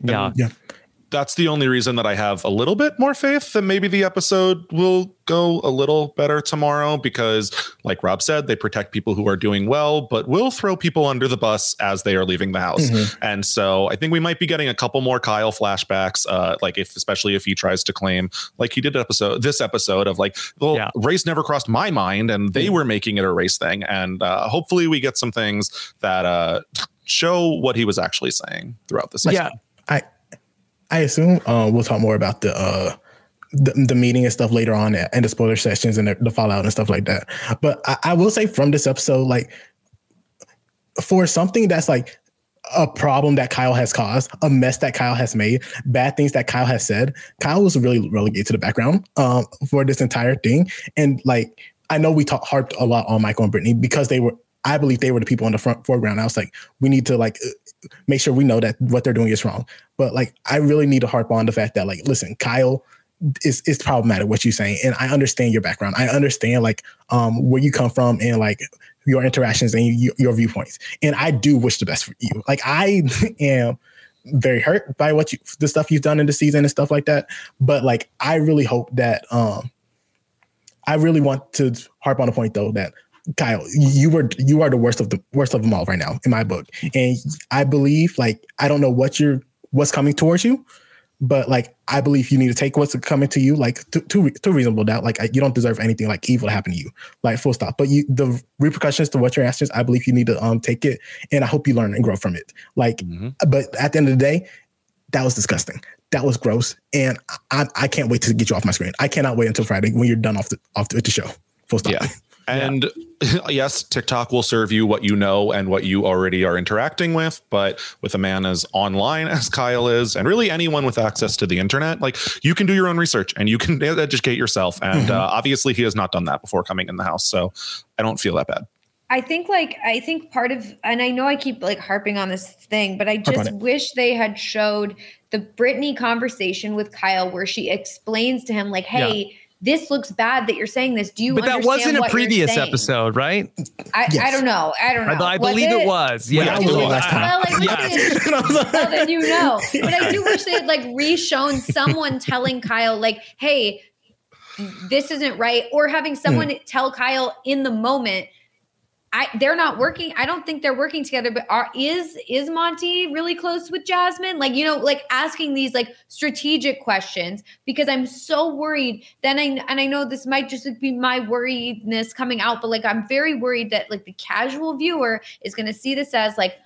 Yeah. Yeah that's the only reason that I have a little bit more faith that maybe the episode will go a little better tomorrow because, like Rob said, they protect people who are doing well, but will throw people under the bus as they are leaving the house. Mm-hmm. And so I think we might be getting a couple more Kyle flashbacks, uh, like if especially if he tries to claim, like he did episode this episode of like, well, yeah. race never crossed my mind, and they mm-hmm. were making it a race thing. And uh, hopefully we get some things that uh, show what he was actually saying throughout this. Yeah, I I assume uh, we'll talk more about the, uh, the, the meeting and stuff later on and the spoiler sessions and the, the fallout and stuff like that. But I, I will say from this episode, like for something that's like a problem that Kyle has caused, a mess that Kyle has made, bad things that Kyle has said. Kyle was really relegated to the background um, for this entire thing. And like, I know we talked harped a lot on Michael and Brittany because they were, I believe they were the people in the front foreground. I was like, we need to like make sure we know that what they're doing is wrong. But like, I really need to harp on the fact that like, listen, Kyle is is problematic what you're saying, and I understand your background. I understand like um where you come from and like your interactions and you, your viewpoints. And I do wish the best for you. Like I am very hurt by what you the stuff you've done in the season and stuff like that. But like I really hope that um I really want to harp on the point though that Kyle, you were you are the worst of the worst of them all right now in my book, and I believe like I don't know what you're what's coming towards you, but like I believe you need to take what's coming to you like to to, to reasonable doubt. Like you don't deserve anything like evil to happen to you, like full stop. But you the repercussions to what your actions, I believe you need to um take it, and I hope you learn and grow from it. Like, mm-hmm. but at the end of the day, that was disgusting. That was gross, and I, I can't wait to get you off my screen. I cannot wait until Friday when you're done off the off the, the show. Full stop. Yeah. And yeah. yes, TikTok will serve you what you know and what you already are interacting with. But with a man as online as Kyle is, and really anyone with access to the internet, like you can do your own research and you can educate yourself. And mm-hmm. uh, obviously, he has not done that before coming in the house. So I don't feel that bad. I think like I think part of and I know I keep like harping on this thing, but I just wish they had showed the Brittany conversation with Kyle where she explains to him like, hey, yeah this looks bad that you're saying this. Do you? But that wasn't a previous episode, right? I, yes. I don't know. I don't know. I, I believe it? it? was. Yeah, yeah was last time. Well, like, yeah. well, then you know. But I do wish they had like re-shown someone telling Kyle, like, "Hey, this isn't right," or having someone mm. tell Kyle in the moment I they're not working. I don't think they're working together. But are is is Monte really close with Jasmine? Like you know, like asking these like strategic questions because I'm so worried. Then I and I know this might just be my worriedness coming out, but like I'm very worried that like the casual viewer is going to see this as like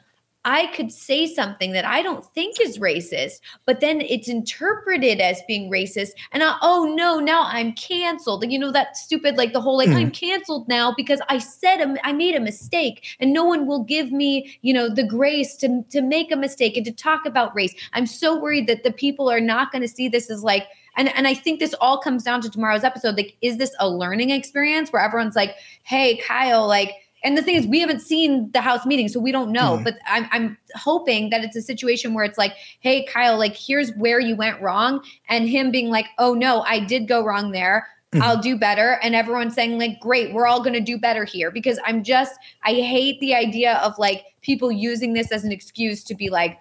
I could say something that I don't think is racist, but then it's interpreted as being racist. And I, oh no, now I'm canceled. You know, that stupid, like the whole, like, mm. I'm canceled now because I said a, I made a mistake and no one will give me, you know, the grace to, to make a mistake and to talk about race. I'm so worried that the people are not going to see this as like, and, and I think this all comes down to tomorrow's episode. Like, is this a learning experience where everyone's like, hey, Kyle, like, and the thing is, we haven't seen the house meeting, so we don't know. Mm. But I'm, I'm hoping that it's a situation where it's like, hey, Kyle, like, here's where you went wrong. And him being like, oh, no, I did go wrong there. Mm-hmm. I'll do better. And everyone's saying, like, great, we're all going to do better here. Because I'm just, I hate the idea of like people using this as an excuse to be like,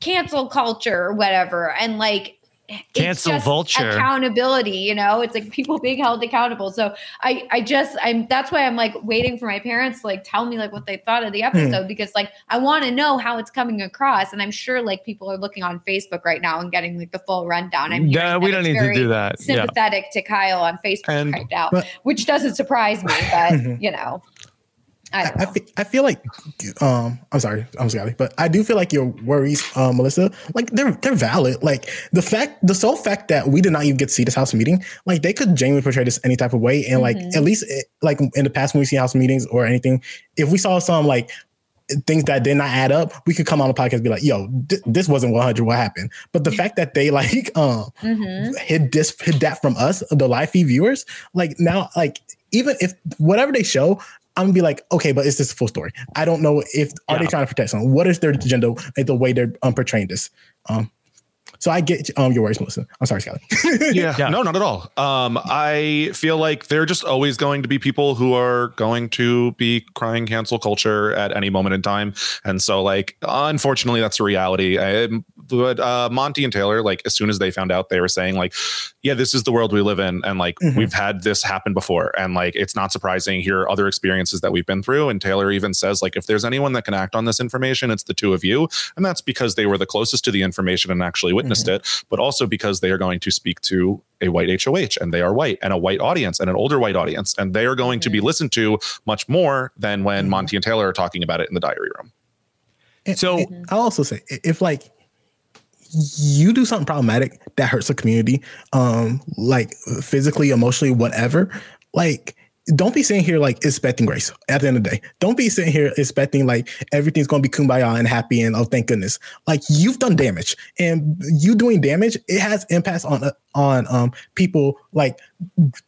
cancel culture or whatever. And like, cancel vulture accountability you know it's like people being held accountable so i i just i'm that's why i'm like waiting for my parents to like tell me like what they thought of the hmm. episode mm. because like i want to know how it's coming across and i'm sure like people are looking on facebook right now and getting like the full rundown i'm yeah we don't need to do that sympathetic yeah. to kyle on facebook and, right now but, which doesn't surprise me but you know I, I, feel, I, feel, like um I'm sorry, I'm sorry, but I do feel like your worries, um, Melissa, like they're they're valid. Like the fact the sole fact that we did not even get to see this house meeting, like they could genuinely portray this any type of way. And like mm-hmm. at least it, like in the past when we see house meetings or anything, if we saw some like things that did not add up, we could come on the podcast and be like, yo, th- this wasn't 100. What happened? But the fact that they like um mm-hmm. hid this hid that from us, the live feed viewers, like now, like even if whatever they show, I'm gonna be like, okay, but is this a full story? I don't know if are yeah. they trying to protect someone? What is their agenda? The way they're um, portraying this. Um, so I get um your worries, Melissa. I'm sorry, Scotty. yeah, yeah, no, not at all. Um, I feel like they're just always going to be people who are going to be crying cancel culture at any moment in time, and so like, unfortunately, that's a reality. I, but uh, Monte and Taylor, like, as soon as they found out, they were saying like, yeah, this is the world we live in, and like, mm-hmm. we've had this happen before, and like, it's not surprising. Here are other experiences that we've been through, and Taylor even says like, if there's anyone that can act on this information, it's the two of you, and that's because they were the closest to the information and actually witnessed witnessed mm-hmm. it, but also because they are going to speak to a white HOH and they are white and a white audience and an older white audience. And they are going mm-hmm. to be listened to much more than when mm-hmm. Monte and Taylor are talking about it in the diary room. And, so and I'll also say if like you do something problematic that hurts the community, um, like physically, emotionally, whatever, like don't be sitting here like expecting grace at the end of the day. Don't be sitting here expecting like everything's going to be kumbaya and happy and oh thank goodness. Like you've done damage and you doing damage it has impacts on on um people like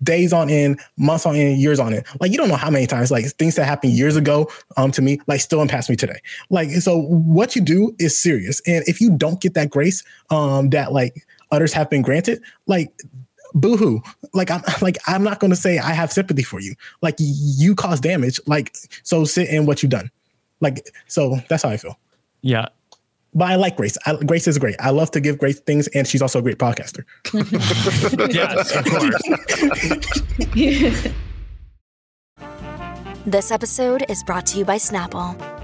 days on end, months on end, years on end. Like you don't know how many times like things that happened years ago um to me like still impacts me today. Like so what you do is serious and if you don't get that grace um that like others have been granted, like boohoo. Like I'm like I'm not going to say I have sympathy for you. Like you caused damage. Like so sit in what you've done. Like so that's how I feel. Yeah. But I like Grace. I, Grace is great. I love to give Grace things, and she's also a great podcaster. yes, of course. this episode is brought to you by Snapple.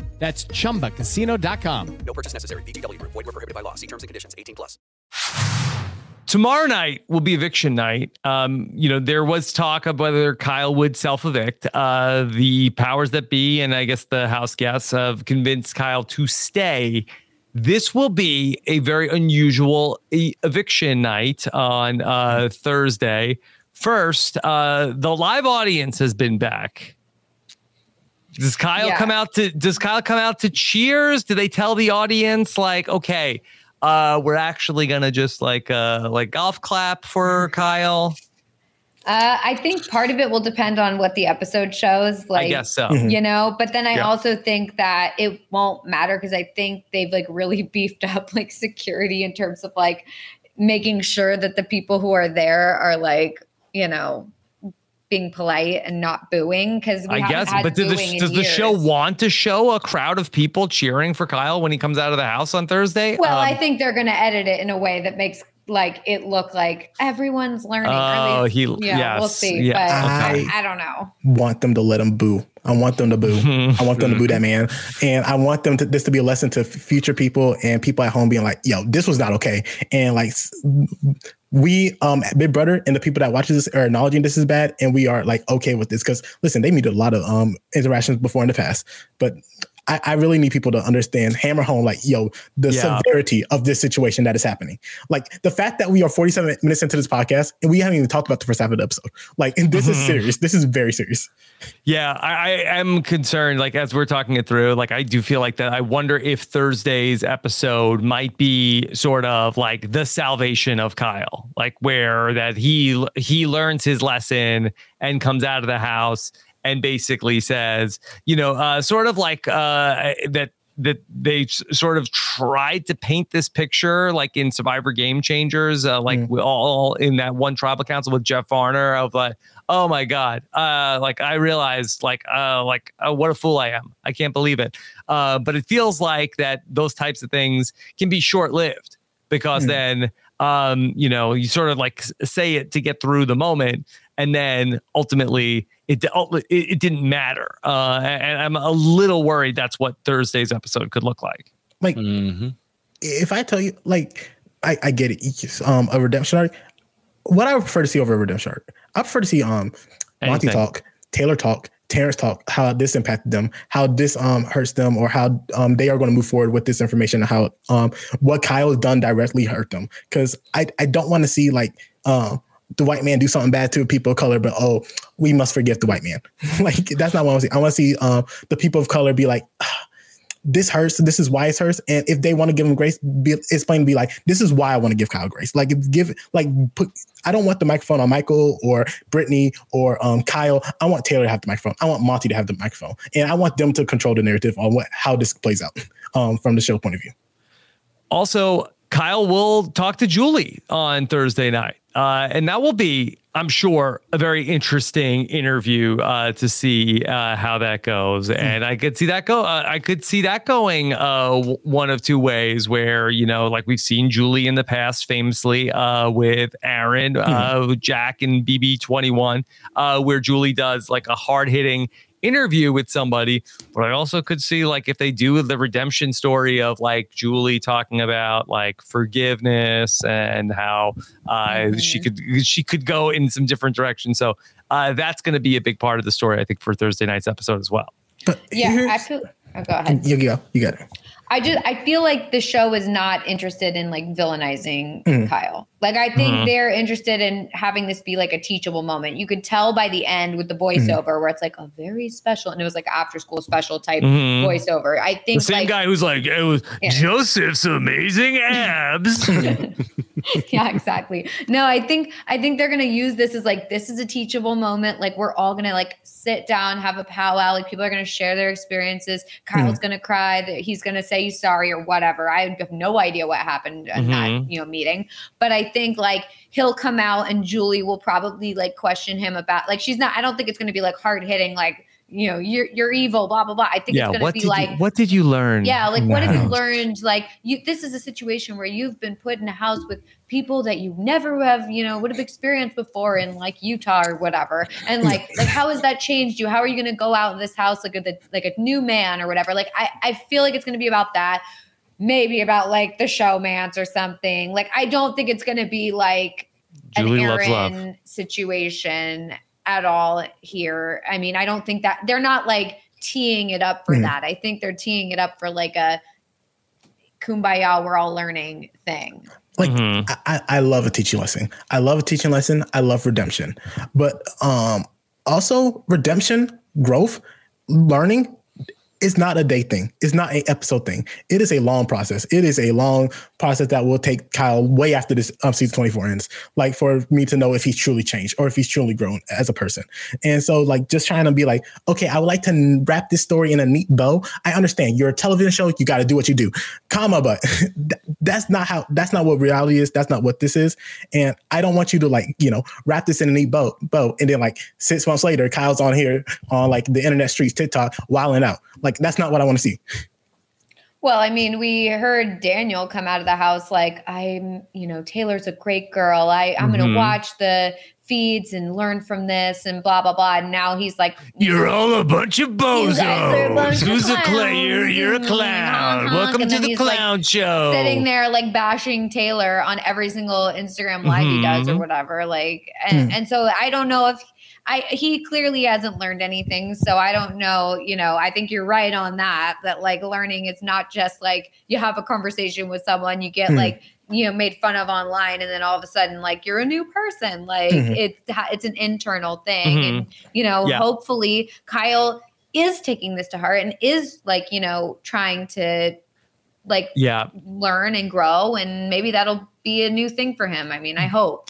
That's ChumbaCasino.com. No purchase necessary. VGW. Void were prohibited by law. See terms and conditions. 18 plus. tomorrow night will be eviction night. Um, you know, there was talk of whether Kyle would self evict. Uh, the powers that be, and I guess the house guests have convinced Kyle to stay. This will be a very unusual eviction night on uh, Thursday. First, uh, the live audience has been back. Does Kyle yeah. come out to does Kyle come out to cheers? Do they tell the audience like, okay, uh, we're actually gonna just like uh like golf clap for Kyle? Uh, I think part of it will depend on what the episode shows. Like, I guess so. Mm-hmm. You know, but then I yeah. also think that it won't matter because I think they've like really beefed up like security in terms of like making sure that the people who are there are like, you know, being polite and not booing because I guess. but does the, does the show want to show a crowd of people cheering for Kyle when he comes out of the house on Thursday? Well, um, I think they're going to edit it in a way that makes like it look like everyone's learning. Oh, he yeah, yes, we'll see. Yes, but okay. I, I don't know. Want them to let him boo. I want them to boo. I want them to boo that man, and I want them to this to be a lesson to future people and people at home being like, "Yo, this was not okay," and like we um big brother and the people that watches this are acknowledging this is bad and we are like okay with this because listen they needed a lot of um interactions before in the past. But I, I, really need people to understand, hammer home, like, yo, the yeah. severity of this situation that is happening. Like the fact that we are 47 minutes into this podcast and we haven't even talked about the first half of the episode. Like, and this is mm-hmm. serious. This is very serious. Yeah, I, I am concerned. Like as we're talking it through, like I do feel like that. I wonder if Thursday's episode might be sort of like the salvation of Kyle, like where that he he learns his lesson and comes out of the house and basically says, you know, uh, sort of like uh, that that they sort of tried to paint this picture like in Survivor Game Changers, uh, like mm. all in that one tribal council with Jeff Varner of like, oh my god, uh, like I realized like uh, like uh, what a fool I am. I can't believe it. Uh, but it feels like that those types of things can be short lived because mm. then um, you know you sort of like say it to get through the moment, and then ultimately it it, it didn't matter. Uh, and I'm a little worried that's what Thursday's episode could look like. Like, mm-hmm. if I tell you, like, I, I get it. Um, a redemption arc. What I prefer to see over a redemption arc, I prefer to see um Monte talk, Taylor talk, Terrance talk, how this impacted them, how this um hurts them, or how um they are going to move forward with this information, and how um what Kyle has done directly hurt them. Because I I don't want to see like um the white man do something bad to people of color, but oh, we must forgive the white man. like that's not what I want to see. I want to see um, the people of color be like, ah, this hurts. This is why it hurts. And if they want to give him grace, be, explain, be like, this is why I want to give Kyle grace. Like give, like put. I don't want the microphone on Michael or Brittany or um, Kyle. I want Taylor to have the microphone. I want Monte to have the microphone, and I want them to control the narrative on what how this plays out um, from the show point of view. Also, Kyle will talk to Julie on Thursday night. Uh, and that will be, I'm sure, a very interesting interview uh, to see uh, how that goes. Hmm. And I could see that go. Uh, I could see that going uh, one of two ways. Where you know, like we've seen Julie in the past, famously uh, with Aaron, mm-hmm. Jack, and BB21, where Julie does like a hard hitting interview with somebody. But I also could see like if they do the redemption story of like Julie talking about like forgiveness and how uh, mm-hmm. she could she could go in some different directions. So uh, that's going to be a big part of the story, I think, for Thursday night's episode as well. But yeah, absolutely. Oh, go ahead. You go. You got it. I just I feel like the show is not interested in like villainizing mm. Kyle. Like I think mm-hmm. they're interested in having this be like a teachable moment. You could tell by the end with the mm-hmm. voiceover mm. where it's like a very special and it was like after school special type mm-hmm. voiceover. I think the same like, guy who's like it was yeah. Joseph's amazing abs. yeah, exactly. No, I think I think they're gonna use this as like this is a teachable moment. Like we're all gonna like sit down, have a powwow. Like people are gonna share their experiences. Kyle's mm. gonna cry. That he's gonna say he's sorry or whatever. I have no idea what happened in mm-hmm. that you know meeting, but I think like he'll come out and Julie will probably like question him about like she's not. I don't think it's gonna be like hard hitting like you know, you're you're evil, blah blah blah. I think yeah, it's gonna be like you, what did you learn? Yeah, like what have you learned? Like you this is a situation where you've been put in a house with people that you never have, you know, would have experienced before in like Utah or whatever. And like like how has that changed you? How are you gonna go out in this house like a like a new man or whatever? Like I, I feel like it's gonna be about that. maybe about like the showmance or something. Like I don't think it's going to be like Julie an loves love. Aaron situation at all here. I mean, I don't think that they're not like teeing it up for Mhm. that. I think they're teeing it up for like a kumbaya, we're all learning thing. Like Mhm. I, I I love a teaching lesson. I love a teaching lesson. I love redemption. But um also redemption, growth, learning is not a day thing. It's not a episode thing. It is a long process. It is a long process that will take Kyle way after this um, season 24 ends. Like for me to know if he's truly changed or if he's truly grown as a person. And so like just trying to be like, okay, I would like to wrap this story in a neat bow. I understand you're a television show. You got to do what you do, comma, but that's not how, that's not what reality is. That's not what this is. And I don't want you to like, you know, wrap this in a neat bow, bow. And then like six months later, Kyle's on here on like the internet streets, TikTok, wilding out. Like that's not what I want to see. Well, I mean, we heard Daniel come out of the house like, I'm, you know, Taylor's a great girl. I, I'm going Mhm. to watch the feeds and learn from this and blah, blah, blah. And now he's like, You're all a bunch of You're a bunch bozos. of Who's a player? clowns. You're a Mm, clown. honk, Welcome and to the he's, like, clown show. sitting there like bashing Taylor on every single Instagram live he does or Mhm. whatever. Like, and, and so I don't know if I he clearly hasn't learned anything. So I don't know. You know, I think you're right on that. That like learning, it's not just like you have a conversation with someone, you get Hmm. like you know made fun of online, and then all of a sudden like you're a new person. Like Mhm. it's it's an internal thing, Mhm. and you know, Yeah. hopefully Kyle is taking this to heart and is like you know trying to like Yeah. learn and grow and maybe that'll be a new thing for him i mean Mm. i hope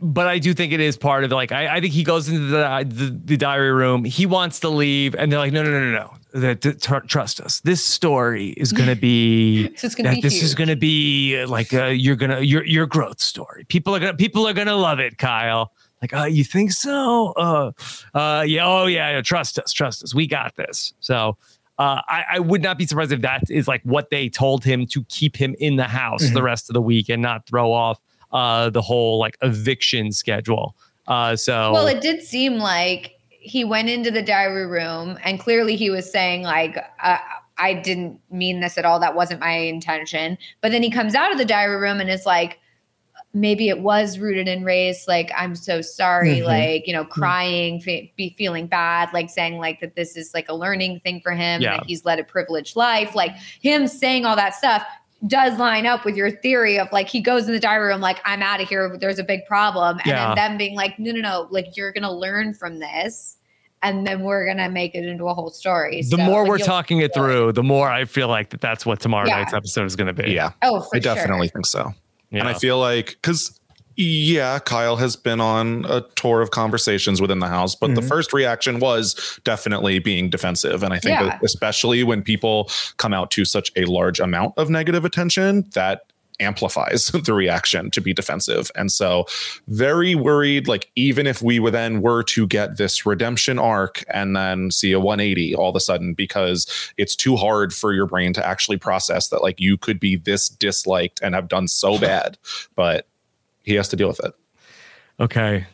but I do think it is part of like I, I think he goes into the, the the diary room. He wants to leave, and they're like, no, no, no, no, no. That- that- tr- trust us. This story is going to be. It's gonna that be this is going to be uh, like uh, you're gonna your your growth story. People are gonna people are gonna love it, Kyle. Like, uh, you think so? Uh, uh, yeah. Oh, yeah. yeah, Trust us. Trust us. We got this. So. Uh, I, I would not be surprised if that is like what they told him to keep him in the house Mhm. the rest of the week and not throw off uh, the whole like eviction schedule. Uh, so well it did seem like he went into the diary room and clearly he was saying like uh, i didn't mean this at all. That wasn't my intention. But then he comes out of the diary room and is like maybe it was rooted in race. Like i'm so sorry. Mhm. like you know crying fe- be feeling bad. Like saying like that this is like a learning thing for him Yeah. that he's led a privileged life. Like him saying all that stuff does line up with your theory of like he goes in the diary room like i'm out of here there's a big problem and Yeah. then them being like no no no like you're gonna learn from this and then we're gonna make it into a whole story the So, more like, we're talking it through, the more I feel like that that's what tomorrow Yeah. night's episode is going to be. Yeah, oh for I definitely think so. Yeah. And I feel like because yeah, Kyle has been on a tour of conversations within the house, but the Mhm. first reaction was definitely being defensive. And I think Yeah. that especially when people come out to such a large amount of negative attention, that amplifies the reaction to be defensive. And so very worried, like even if we would then were to get this redemption arc and then see a 180 all of a sudden, because it's too hard for your brain to actually process that like you could be this disliked and have done so bad, but he has to deal with it. Okay.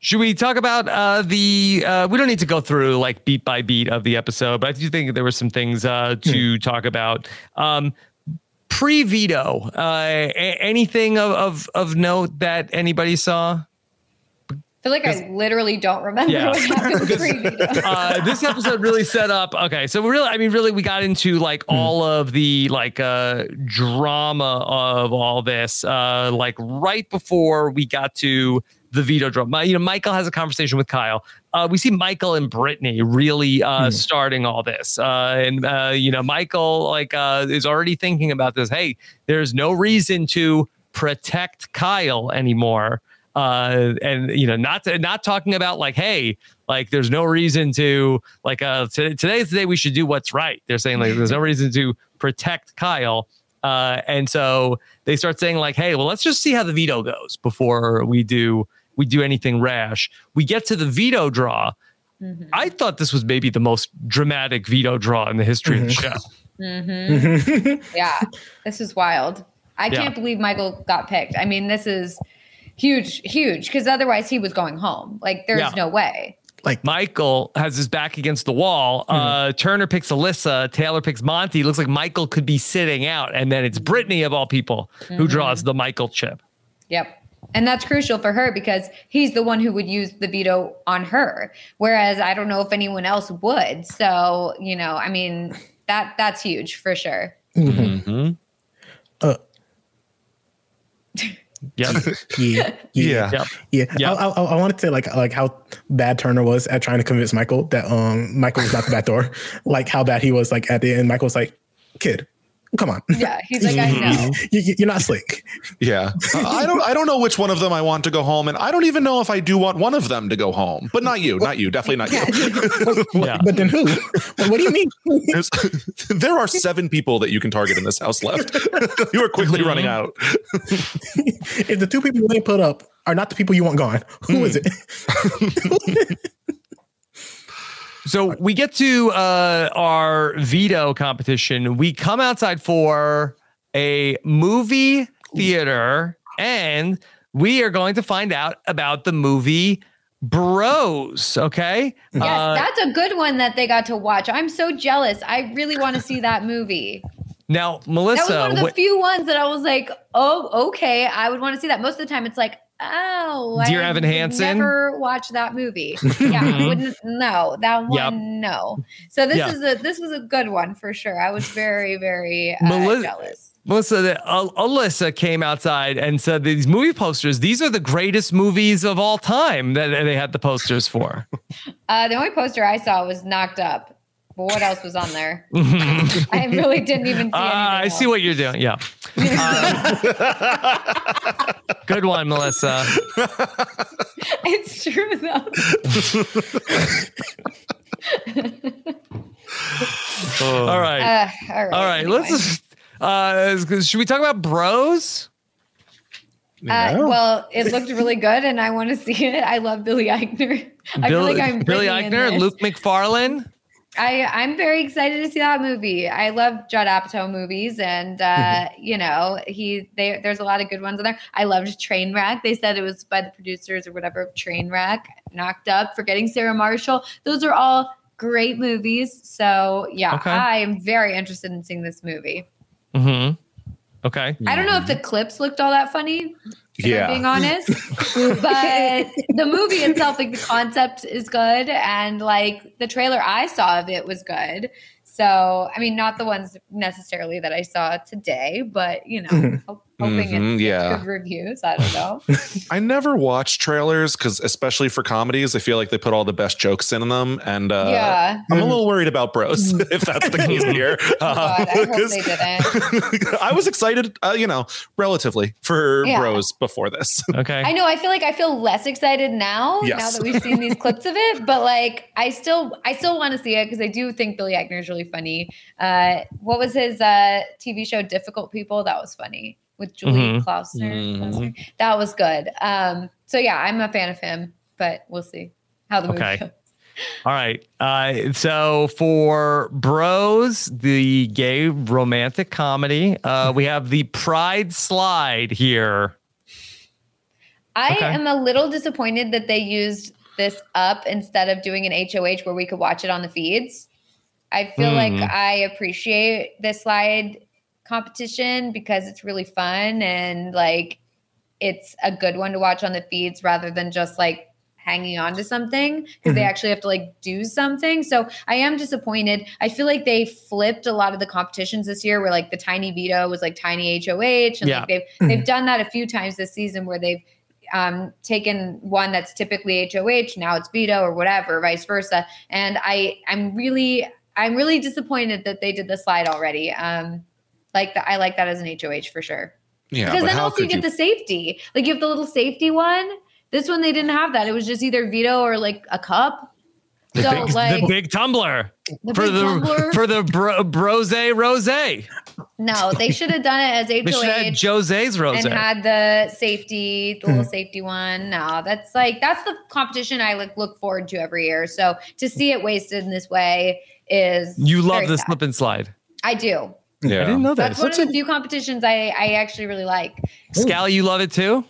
Should we talk about uh, the? Uh, we don't need to go through like beat by beat of the episode, but I do think there were some things uh, to talk about. Um, Pre veto, uh, a- anything of, of of note that anybody saw? I feel like I literally don't remember Yeah. what happened Because, pre-veto. uh, this episode really set up. Okay, so really, I mean, really, we got into like all of the like uh, drama of all this, uh, like right before we got to the veto drama. You know, Michael has a conversation with Kyle. Uh, we see Michael and Brittany really uh, starting all this, uh, and uh, you know, Michael like uh, is already thinking about this. Hey, there's no reason to protect Kyle anymore uh and you know not not talking about like hey like there's no reason to like uh t- today's the day we should do what's right they're saying like there's no reason to protect kyle uh and so they start saying like hey well let's just see how the veto goes before we do we do anything rash we get to the veto draw Mhm. i thought this was maybe the most dramatic veto draw in the history of the show Mhm. yeah, this is wild. I Yeah. can't believe Michael got picked. I mean, this is huge, huge, because otherwise he was going home. Like, there's Yeah. no way. Like Michael has his back against the wall. Mm-hmm. Uh, Turner picks Alyssa. Taylor picks Monte. Looks like Michael could be sitting out, and then it's Brittany of all people mm-hmm. who draws the Michael chip. Yep. And that's crucial for her because he's the one who would use the veto on her. Whereas I don't know if anyone else would. So, you know, I mean, that that's huge for sure. Mm-hmm. mm-hmm. Uh, yeah. yeah, yeah, yeah, yeah. yeah. I, I, I, wanted to say like like how bad Turner was at trying to convince Michael that um Michael was not the back door. like how bad he was like at the end. Michael was like, "Kid, Come on. Yeah, he's like, I know. you, are not slick. Yeah, I don't. I don't know which one of them I want to go home, and I don't even know if I do want one of them to go home. But not you, not you, definitely not you. yeah. But then who? What do you mean? there are seven people that you can target in this house left. you are quickly running out. if the two people they put up are not the people you want gone, who mm. is it? So we get to uh, our veto competition. We come outside for a movie theater, and we are going to find out about the movie Bros. Okay. Yes, uh, that's a good one that they got to watch. I'm so jealous. I really want to see that movie. Now, Melissa, that was one of the wh- few ones that I was like, "Oh, okay, I would want to see that." Most of the time, it's like, Oh, Dear I Evan Hansen. Never watched that movie. Yeah, wouldn't. No, that one. Yep. No. So this yeah. is a this was a good one for sure. I was very very uh, Meli- jealous. Melissa, uh, Alyssa came outside and said these movie posters. These are the greatest movies of all time that they had the posters for. Uh, the only poster I saw was Knocked Up. But what else was on there? I really didn't even see uh, I else. see what you're doing. Yeah. Uh, good one, Melissa. It's true though. all right. Uh, all right. All right. Anyway. Let's. Uh, should we talk about bros? Uh, well, it looked really good, and I want to see it. I love Billy Eichner. I feel like I'm Billy Eichner, Luke Macfarlane. I I'm very excited to see that movie. I love Judd Apatow movies, and uh, mm-hmm. you know he they, there's a lot of good ones in there. I loved Trainwreck. They said it was by the producers or whatever of Trainwreck. Knocked Up, Forgetting Sarah Marshall. Those are all great movies. So yeah, okay. I am very interested in seeing this movie. Hmm. Okay. I don't know if the clips looked all that funny yeah. being honest. but the movie itself, like the concept is good. And like the trailer I saw of it was good. So, I mean, not the ones necessarily that I saw today, but you know, mm-hmm. Hoping mm-hmm, it's yeah. good reviews. I don't know. I never watch trailers because, especially for comedies, I feel like they put all the best jokes in them, and uh, yeah, I'm a little worried about Bros if that's the case here. oh God, I hope they didn't. I was excited, uh, you know, relatively for yeah. Bros before this. Okay, I know. I feel like I feel less excited now yes. now that we've seen these clips of it, but like I still, I still want to see it because I do think Billy Eichner is really funny. Uh, what was his uh, TV show? Difficult People. That was funny with Julie mm-hmm. Klausner. Mm-hmm. That was good. Um, so yeah, I'm a fan of him, but we'll see how the movie okay. goes. All right. Uh, so for Bros, the gay romantic comedy, uh, we have the Pride Slide here. I okay. am a little disappointed that they used this up instead of doing an HOH where we could watch it on the feeds. I feel mm. like hmm. I appreciate this slide competition because it's really fun and like it's a good one to watch on the feeds rather than just like hanging on to something because mm-hmm. they actually have to like do something. So I am disappointed. I feel like they flipped a lot of the competitions this year where like the tiny veto was like tiny HOH and yeah. like they've mm-hmm. they've done that a few times this season where they've um, taken one that's typically HOH, now it's veto or whatever, vice versa. And I I'm really I'm really disappointed that they did the slide already. Um, like that, I like that as an HOH for sure. Yeah, because then also you get you... the safety. Like you have the little safety one. This one they didn't have that. It was just either veto or like a cup. The, so, big, like, the big tumbler the for big the tumbler. for the bro, brose rose. No, they should have done it as HOH. Jose's rose and had the safety, the little hmm. safety one. No, that's like that's the competition I like look forward to every year. So to see it wasted in this way is you love the sad. slip and slide. I do. Yeah, I didn't know that. That's one of the few competitions I I actually really like. Scally, you love it too.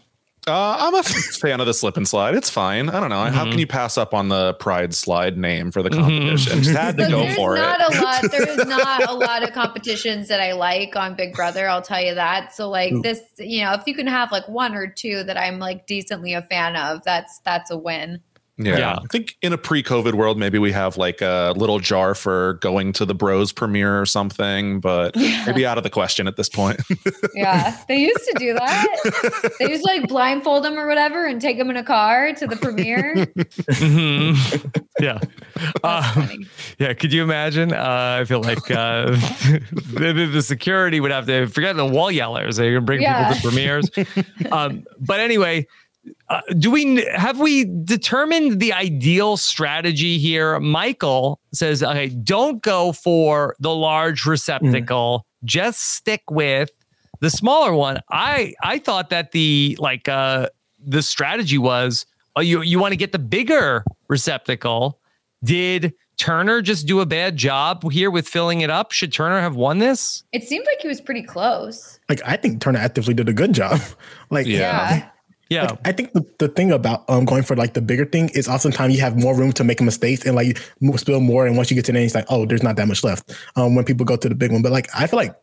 Uh, I'm a fan of the slip and slide. It's fine. I don't know. Mm-hmm. How can you pass up on the Pride slide name for the mm-hmm. competition? Mm-hmm. Just had to go for it. There's not it. A lot, there is not a lot of competitions that I like on Big Brother. I'll tell you that. So like Ooh. this, you know, if you can have like one or two that I'm like decently a fan of, that's that's a win. Yeah. yeah. I think in a pre COVID world, maybe we have like a little jar for going to the bros premiere or something, but yeah. maybe out of the question at this point. yeah. They used to do that. they used to like blindfold them or whatever and take them in a car to the premiere. mm-hmm. Yeah. Um, yeah. Could you imagine? Uh, I feel like uh, the, the, security would have to forget the wall yellers. They're going to bring yeah. people to premieres. Um, but anyway, uh, do we have we determined the ideal strategy here? Michael says, okay, don't go for the large receptacle. Mm. Just stick with the smaller one. I I thought that the like uh the strategy was oh you you want to get the bigger receptacle. Did Turner just do a bad job here with filling it up? Should Turner have won this? It seemed like he was pretty close. Like I think Turner actively did a good job. Like yeah. yeah. Yeah, like, I think the, the thing about um going for like the bigger thing is oftentimes you have more room to make mistakes and like spill more. And once you get to the end, it's like, oh, there's not that much left. Um, when people go to the big one, but like I feel like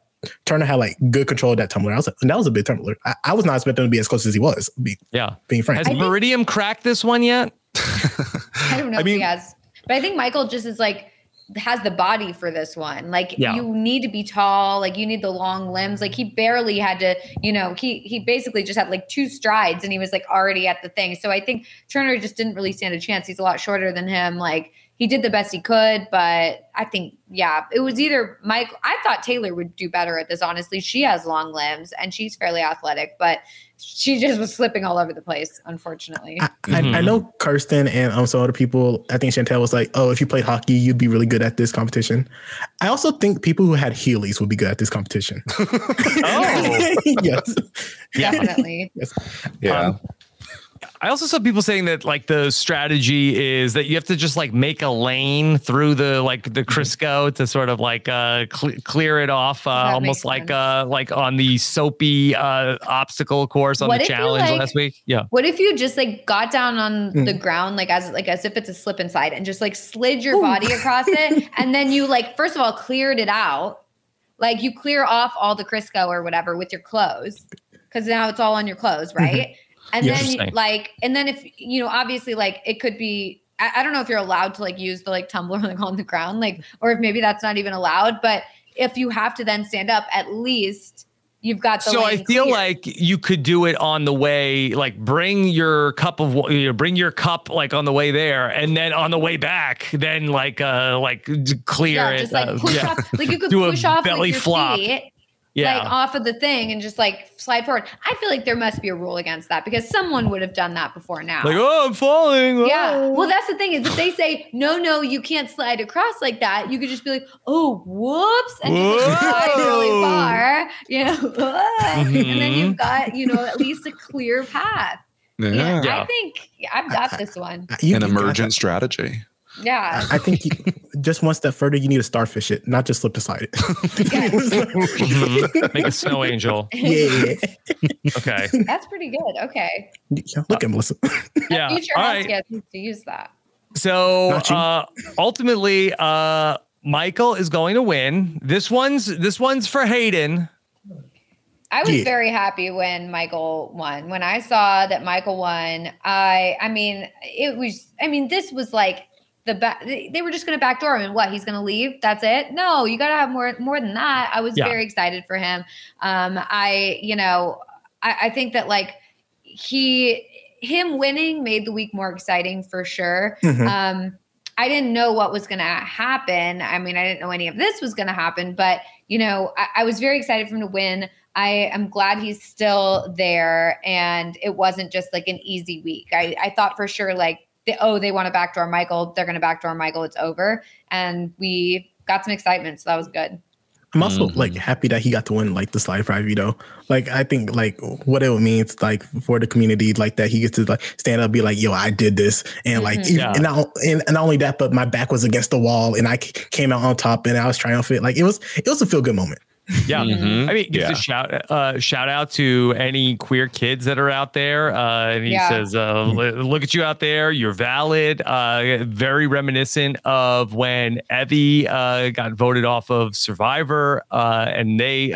Turner had like good control of that tumbler. I was like, and that was a big tumbler. I, I was not expecting him to be as close as he was. Be, yeah, being frank. Has Meridian cracked this one yet? I don't know I if mean, he has, but I think Michael just is like has the body for this one. Like yeah. you need to be tall, like you need the long limbs. Like he barely had to, you know, he he basically just had like two strides and he was like already at the thing. So I think Turner just didn't really stand a chance. He's a lot shorter than him. Like he did the best he could, but I think yeah, it was either Mike. I thought Taylor would do better at this. Honestly, she has long limbs and she's fairly athletic, but she just was slipping all over the place. Unfortunately, I, mm-hmm. I, I mm-hmm. know Kirsten and um, some other people. I think Chantel was like, "Oh, if you played hockey, you'd be really good at this competition." I also think people who had Heelys would be good at this competition. oh, yes, definitely. yes. Yeah. Um, I also saw people saying that like the strategy is that you have to just like make a lane through the like the mm-hmm. Crisco to sort of like uh cl- clear it off, uh, almost like uh like on the soapy uh obstacle course on what the challenge like, last week. Yeah. What if you just like got down on mm. the ground like as like as if it's a slip and slide and just like slid your Ooh. body across it and then you like first of all cleared it out, like you clear off all the Crisco or whatever with your clothes because now it's all on your clothes, right? Mm-hmm. And then like, and then if you know, obviously, like it could be. I, I don't know if you're allowed to like use the like tumbler like on the ground, like, or if maybe that's not even allowed. But if you have to then stand up, at least you've got the so i feel clear. like you could do it on the way like bring your cup of you know, bring your cup like on the way there and then on the way back then like uh like clear yeah, it just like push uh, off like you could do push a off belly flop feet, yeah. like off of the thing and just like slide forward. I feel like there must be a rule against that because someone would have done that before now. Like, oh, I'm falling. Oh. Yeah. Well, that's the thing is if they say, no, no, you can't slide across like that, you could just be like, oh, whoops, and just like, slide really far, you know, mm-hmm. and then you've got, you know, at least a clear path. Yeah. yeah. I think I've got this one. An emergent strategy. Yeah. I think you, just one step further, you need to starfish it, not just slip to slide it. mm-hmm. Make a snow angel. Yeah. okay. That's pretty good. Okay. Look at Melissa. Yeah. Future All right. needs to use that. So uh, ultimately, uh, Michael is going to win. This one's this one's for Hayden. I was yeah. very happy when Michael won. When I saw that Michael won, I I mean, it was I mean, this was like the back they were just going to backdoor him and what he's going to leave that's it no you got to have more more than that i was yeah. very excited for him um i you know I, I think that like he him winning made the week more exciting for sure mm-hmm. um I didn't know what was going to happen. I mean, I didn't know any of this was going to happen, but you know, I, I, was very excited for him to win. I am glad he's still there, and it wasn't just like an easy week. I, I thought for sure, like they, oh, they want to backdoor Michael. They're going to backdoor Michael. It's over. And we got some excitement. So that was good. I'm also mm-hmm. like happy that he got to win like the slide pride veto. Like I think like what it means like for the community like that he gets to like stand up be like yo I did this and like mm-hmm. yeah. and, not, and, and not only that but my back was against the wall and I came out on top and I was triumphant like it was it was a feel good moment. Yeah, mm-hmm. I mean, gives yeah. a shout uh, shout out to any queer kids that are out there, uh, and he yeah. says, uh, "Look at you out there, you're valid." Uh, very reminiscent of when Evvie uh, got voted off of Survivor, uh, and they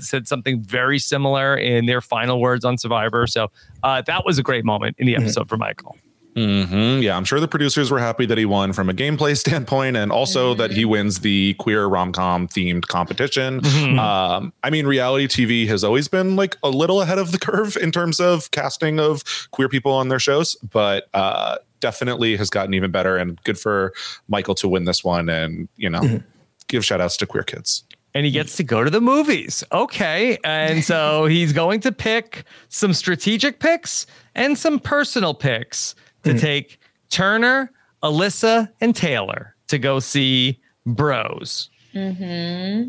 said something very similar in their final words on Survivor. So that was a great moment in the mm-hmm. episode mm-hmm. for Michael. Mm-hmm. Yeah, I'm sure the producers were happy that he won from a gameplay standpoint, and also mm-hmm. that he wins the queer rom com themed competition. Mm-hmm. Um, I mean, reality TV has always been like a little ahead of the curve in terms of casting of queer people on their shows, but uh, definitely has gotten even better. And good for Michael to win this one, and you know, mm-hmm. give shout outs to queer kids and he gets to go to the movies. Okay. And so he's going to pick some strategic picks and some personal picks to mm. take Turner, Alyssa, and Taylor to go see Bros. Hmm.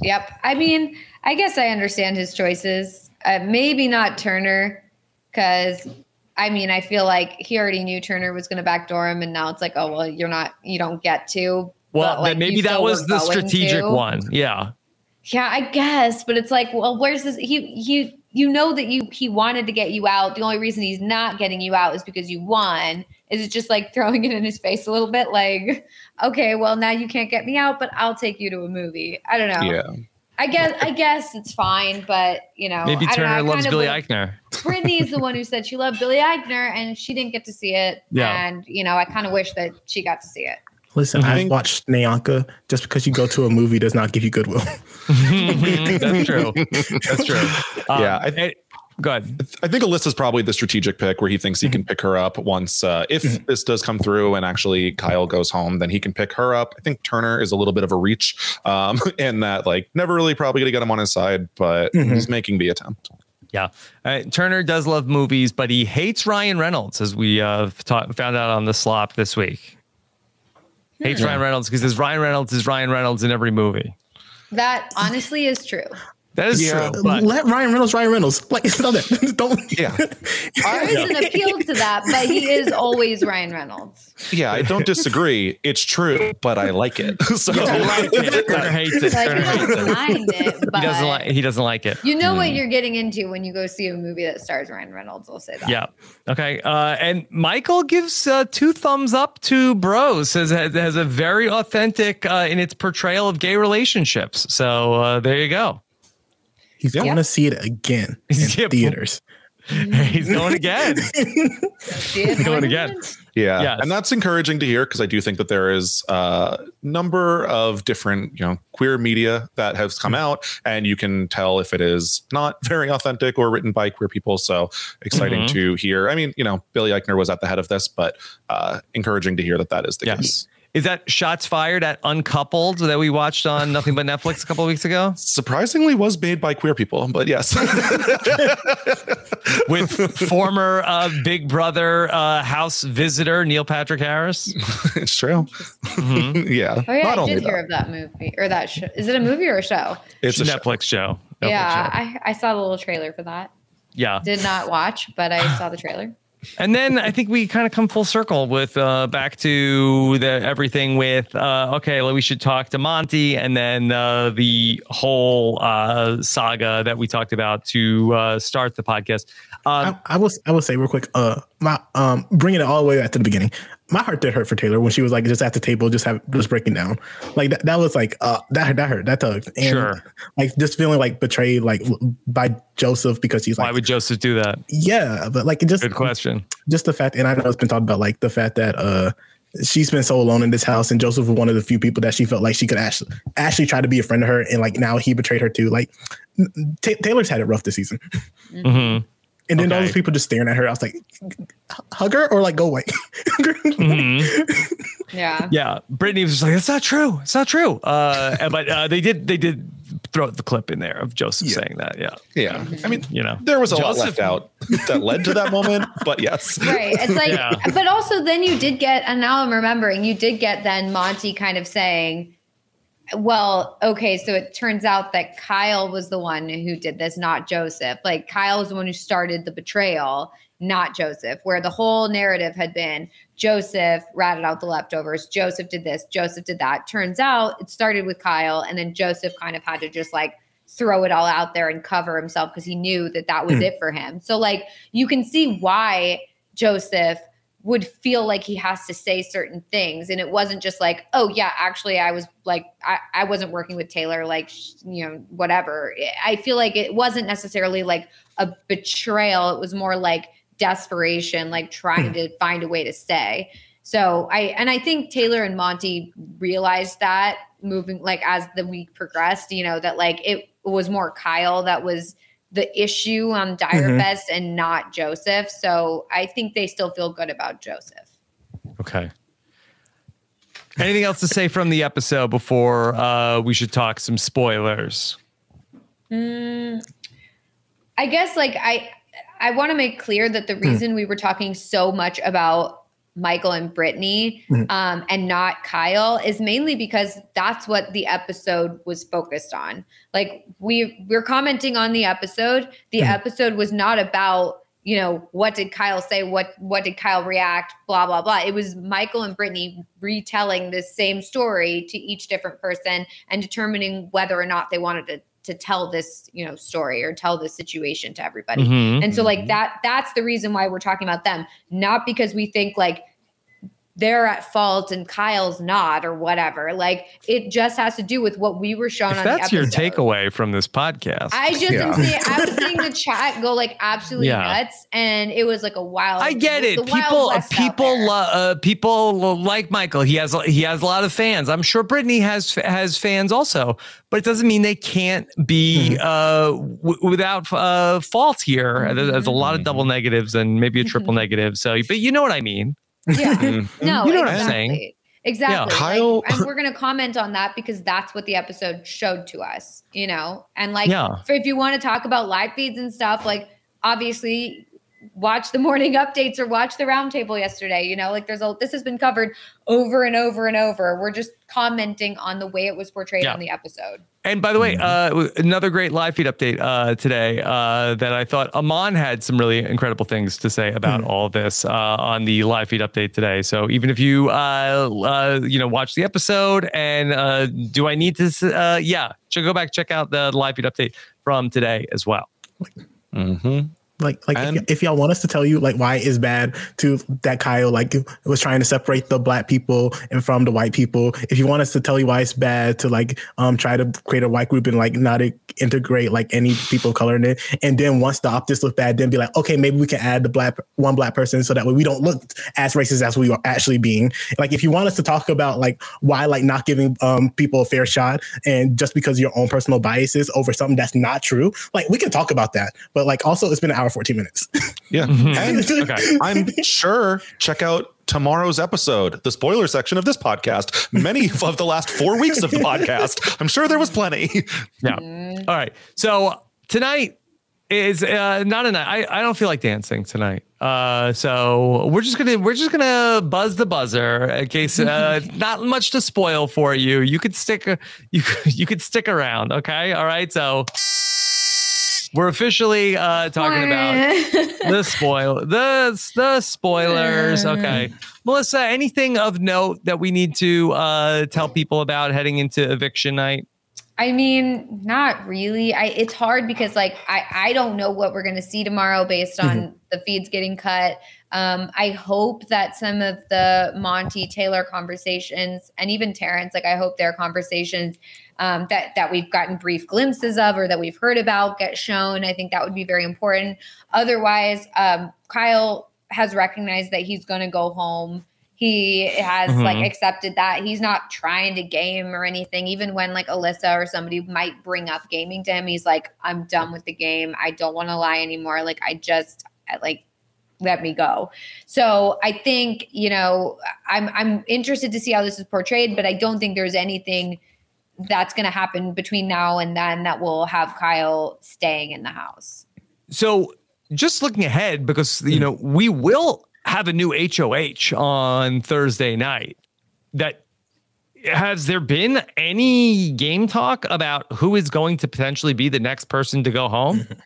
Yep. I mean, I guess I understand his choices. Uh, maybe not Turner, because I mean, I feel like he already knew Turner was going to backdoor him, and now it's like, oh well, you're not, you don't get to. Well, but, like, maybe that was the strategic to. one. Yeah. Yeah, I guess, but it's like, well, where's this? He he you know that you he wanted to get you out. The only reason he's not getting you out is because you won. Is it just like throwing it in his face a little bit? Like, okay, well now you can't get me out, but I'll take you to a movie. I don't know. Yeah. I guess I guess it's fine, but you know, maybe Turner know, loves Billy Eichner. Brittany's the one who said she loved Billy Eichner, and she didn't get to see it. Yeah. And you know, I kind of wish that she got to see it. Listen, mm-hmm. I've watched Nyanka. Just because you go to a movie does not give you goodwill. That's true. That's true. Um, yeah. I, Go ahead. I think Alyssa's probably the strategic pick where he thinks he mm-hmm. can pick her up once uh, if mm-hmm. this does come through and actually Kyle goes home, then he can pick her up. I think Turner is a little bit of a reach, um, and that like never really probably going to get him on his side, but mm-hmm. he's making the attempt. Yeah, uh, Turner does love movies, but he hates Ryan Reynolds, as we uh, ta- found out on the slop this week. Hates. Ryan Reynolds because there's Ryan Reynolds is Ryan Reynolds in every movie. That honestly is true. That is yeah. true. But. Let Ryan Reynolds Ryan Reynolds. Like stop that. Don't Yeah. there is an appeal to that, but he is always Ryan Reynolds. Yeah, I don't disagree. It's true, but I like it. So I like it. Turner hates it. Like, Turner hates it. It he doesn't like he doesn't like it. You know mm. what you're getting into when you go see a movie that stars Ryan Reynolds, I'll say that. Yeah. Okay. Uh, and Michael gives uh, two thumbs up to Bros. Says has, has a very authentic uh, in its portrayal of gay relationships. So uh, there you go. He's yep. going to see it again in yep. theaters. He's going again. He's going again. Yeah. Yes. And that's encouraging to hear because I do think that there is a number of different, you know, queer media that has come out and you can tell if it is not very authentic or written by queer people. So exciting mm-hmm. to hear. I mean, you know, Billy Eichner was at the head of this, but uh, encouraging to hear that that is the yes. case. Is that shots fired at Uncoupled that we watched on Nothing But Netflix a couple weeks ago? Surprisingly, was made by queer people, but yes, with former uh, Big Brother uh, house visitor Neil Patrick Harris. it's true. Mm-hmm. yeah. Oh yeah, Not I did hear that. of that movie or that show. Is it a movie or a show? It's, a Netflix show. show. Netflix yeah, show. I, I saw the little trailer for that. Yeah. Did not watch, but I saw the trailer and then I think we kind of come full circle with uh, back to the everything with uh, okay, well, we should talk to Monte, and then uh, the whole uh, saga that we talked about to uh, start the podcast. Um, I, I will I will say real quick, uh, my um, bringing it all the way back to the beginning. My heart did hurt for Taylor when she was like just at the table, just have just breaking down. Like that, that was like uh, that that hurt, that tugged, and sure. like just feeling like betrayed, like by Joseph because he's like, why would Joseph do that? Yeah, but like it just good question. Just the fact, and I know it's been talked about, like the fact that uh she's been so alone in this house, and Joseph was one of the few people that she felt like she could actually actually try to be a friend to her, and like now he betrayed her too. Like T- Taylor's had it rough this season. Mm-hmm. And then okay. all those people just staring at her. I was like, hug her or like go away. mm-hmm. Yeah. Yeah. Brittany was just like, it's not true. It's not true. Uh, but uh, they did, they did throw the clip in there of Joseph yeah. saying that. Yeah. Yeah. I mean, you know, there was a Joseph, lot left out that led to that moment, but yes. Right. It's like, yeah. but also then you did get, and now I'm remembering, you did get then Monte kind of saying, well, okay, so it turns out that Kyle was the one who did this, not Joseph. Like Kyle was the one who started the betrayal. not Joseph, where the whole narrative had been Joseph ratted out the leftovers, Joseph did this, Joseph did that. Turns out it started with Kyle, and then Joseph kind of had to just like throw it all out there and cover himself because he knew that that was mm. it for him. So, like, you can see why Joseph would feel like he has to say certain things. And it wasn't just like oh yeah actually i was like I, I wasn't working with taylor like you know whatever. I feel like it wasn't necessarily like a betrayal. It was more like desperation like trying hmm. to find a way to stay. So i and i think taylor and monte realized that moving like as the week progressed you know that like it was more kyle that was the issue on Dire mm-hmm. And not Joseph. So I think they still feel good about Joseph. Okay. Anything else to say from the episode before uh, we should talk some spoilers? Mm, I guess like I I want to make clear that the hmm. reason mm. we were talking so much about Michael and Brittany mm-hmm. um, and not Kyle is mainly because that's what the episode was focused on. Like we we're commenting on the episode. The mm-hmm. episode was not about you know what did Kyle say, what what did Kyle react, blah blah blah. It was Michael and Brittany retelling the same story to each different person and determining whether or not they wanted to to tell this you know story or tell this situation to everybody. Mm-hmm. and so like that that's the reason why we're talking about them. Not because we think like they're at fault and Kyle's not or whatever. Like it just has to do with what we were shown if on that's your takeaway from this podcast. I just yeah. am seeing, I was seeing the chat go like absolutely yeah. nuts and it was like a wild I get it. People people lo- uh, people like Michael. He has he has a lot of fans. I'm sure Brittany has has fans also, but it doesn't mean they can't be mm-hmm. uh, w- without uh, fault here. Mm-hmm. There's a lot of double negatives and maybe a triple negative. So, but you know what I mean. Yeah. Mm-hmm. no, you know exactly. what I'm saying. Exactly. Yeah. Kyle, like, and we're gonna comment on that because that's what the episode showed to us, you know. And like, yeah. for, if you want to talk about live feeds and stuff, like obviously watch the morning updates or watch the roundtable yesterday. You know, like there's a this has been covered over and over and over. We're just commenting on the way it was portrayed yeah. on the episode. And by the way, mm-hmm. uh, another great live feed update uh, today uh, that I thought Amon had some really incredible things to say about mm-hmm. all this uh, on the live feed update today. So even if you uh, uh, you know watch the episode and do I need to? yeah, should go back check out the live feed update from today as well. Mm-hmm. Like, like if, if, y'all want us to tell you like why it's bad to that Kyle like was trying to separate the black people and from the white people. If you want us to tell you why it's bad to like um try to create a white group and like not integrate like any people of color in it, and then once the optics look bad, then be like, okay, maybe we can add the black one black person so that way we don't look as racist as we are actually being. Like, if you want us to talk about like why like not giving um people a fair shot and just because your own personal biases over something that's not true, like we can talk about that. But like also, it's been an hour 14 minutes. yeah. And okay. I'm sure check out tomorrow's episode, the spoiler section of this podcast, many of the last four weeks of the podcast. I'm sure there was plenty. Yeah. All right. So tonight is uh, not a night. I, I don't feel like dancing tonight. Uh, so we're just gonna we're just gonna buzz the buzzer in case uh, not much to spoil for you. You could stick you you could stick around. Okay. All right. So we're officially uh, talking about the spoil the the spoilers. Okay, Melissa, anything of note that we need to uh, tell people about heading into eviction night? I mean, not really. I it's hard because like I I don't know what we're gonna see tomorrow based on mm-hmm. the feeds getting cut. Um, I hope that some of the Monte Taylor conversations and even Terrance, like I hope their conversations um, that that we've gotten brief glimpses of or that we've heard about get shown. I think that would be very important. Otherwise, um, Kyle has recognized that he's going to go home. He has mm-hmm. like accepted that he's not trying to game or anything. Even when like Alyssa or somebody might bring up gaming to him, he's like, "I'm done with the game. I don't want to lie anymore. Like I just like let me go. So I think, you know, I'm I'm interested to see how this is portrayed, but I don't think there's anything that's going to happen between now and then that we'll have Kyle staying in the house. So just looking ahead, because, you know, we will have a new HOH on Thursday night that has there been any game talk about who is going to potentially be the next person to go home?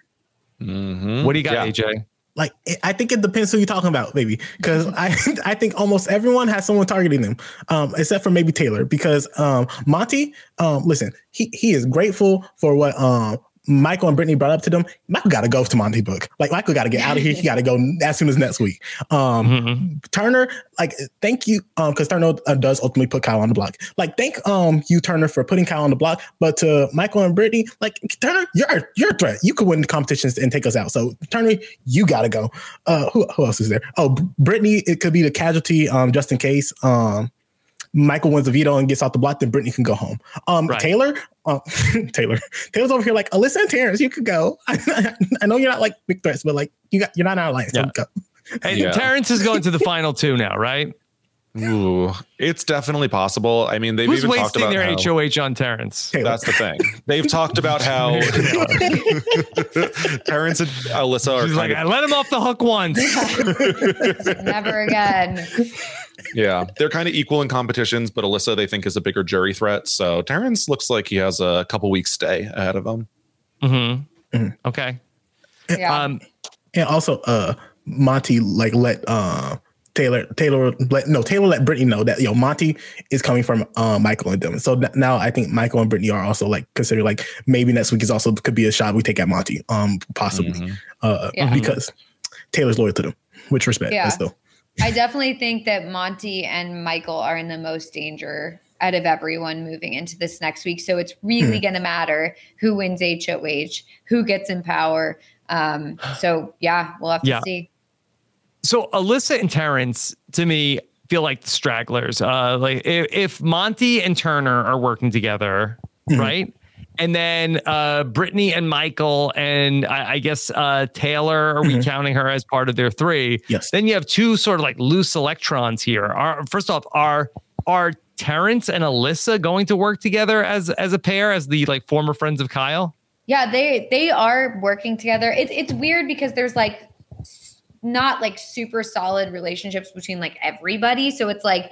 Mm-hmm. What do you got, yeah. AJ? Like I think it depends who you're talking about, maybe Because I I think almost everyone has someone targeting them, um, except for maybe Taylor. Because um, Monte, um, listen, he he is grateful for what um Michael and Brittany brought up to them, Michael got to go to Monte Book. Like Michael got to get out of here. He got to go as soon as next week. Um, mm-hmm. Turner, like thank you, um, because Turner uh, does ultimately put Kyle on the block. Like thank um you Turner for putting Kyle on the block, but to Michael and Brittany, like Turner, you're you're a threat. You could win the competitions and take us out. So Turner, you got to go. Uh, who who else is there? Oh, Brittany, it could be the casualty, um, just in case. Um, Michael wins the veto and gets off the block, then Brittany can go home. Um, right. Taylor, uh, Taylor, Taylor's over here like Alyssa and Terrance, you could go. I, I, know you're not like big threats, but like you got you're not out of line. So yeah. go. And yeah. Terrance is going to the final two now, right? Ooh, it's definitely possible. I mean, they've Who's even talked about their how, HOH on Terrance. That's the thing. They've talked about how Terrance and Alyssa are. She's like, of, I let him off the hook once. Never again yeah, they're kind of equal in competitions, but Alyssa they think is a bigger jury threat. So Terrance looks like he has a couple weeks stay ahead of him. Mm-hmm. mm-hmm. Okay. Yeah. Um, and also, uh, Monte like let uh Taylor Taylor let no Taylor let Brittany know that yo Monte is coming from uh, Michael and them. So now I think Michael and Brittany are also like considered like maybe next week is also could be a shot we take at Monte, um, possibly, mm-hmm. uh, yeah. because Taylor's loyal to them, which respect, yeah. still. I definitely think that Monte and Michael are in the most danger out of everyone moving into this next week. So it's really mm. going to matter who wins HOH, who gets in power. Um, so yeah, we'll have to yeah. see. So Alyssa and Terrance, to me, feel like stragglers. Uh, like if, if Monte and Turner are working together, mm. right? And then uh, Brittany and Michael, and I, I guess uh, Taylor. Are mm-hmm. we counting her as part of their three? Yes. Then you have two sort of like loose electrons here. Are first off, are are Terrance and Alyssa going to work together as as a pair, as the like former friends of Kyle? Yeah, they they are working together. It's it's weird because there's like not like super solid relationships between like everybody. So it's like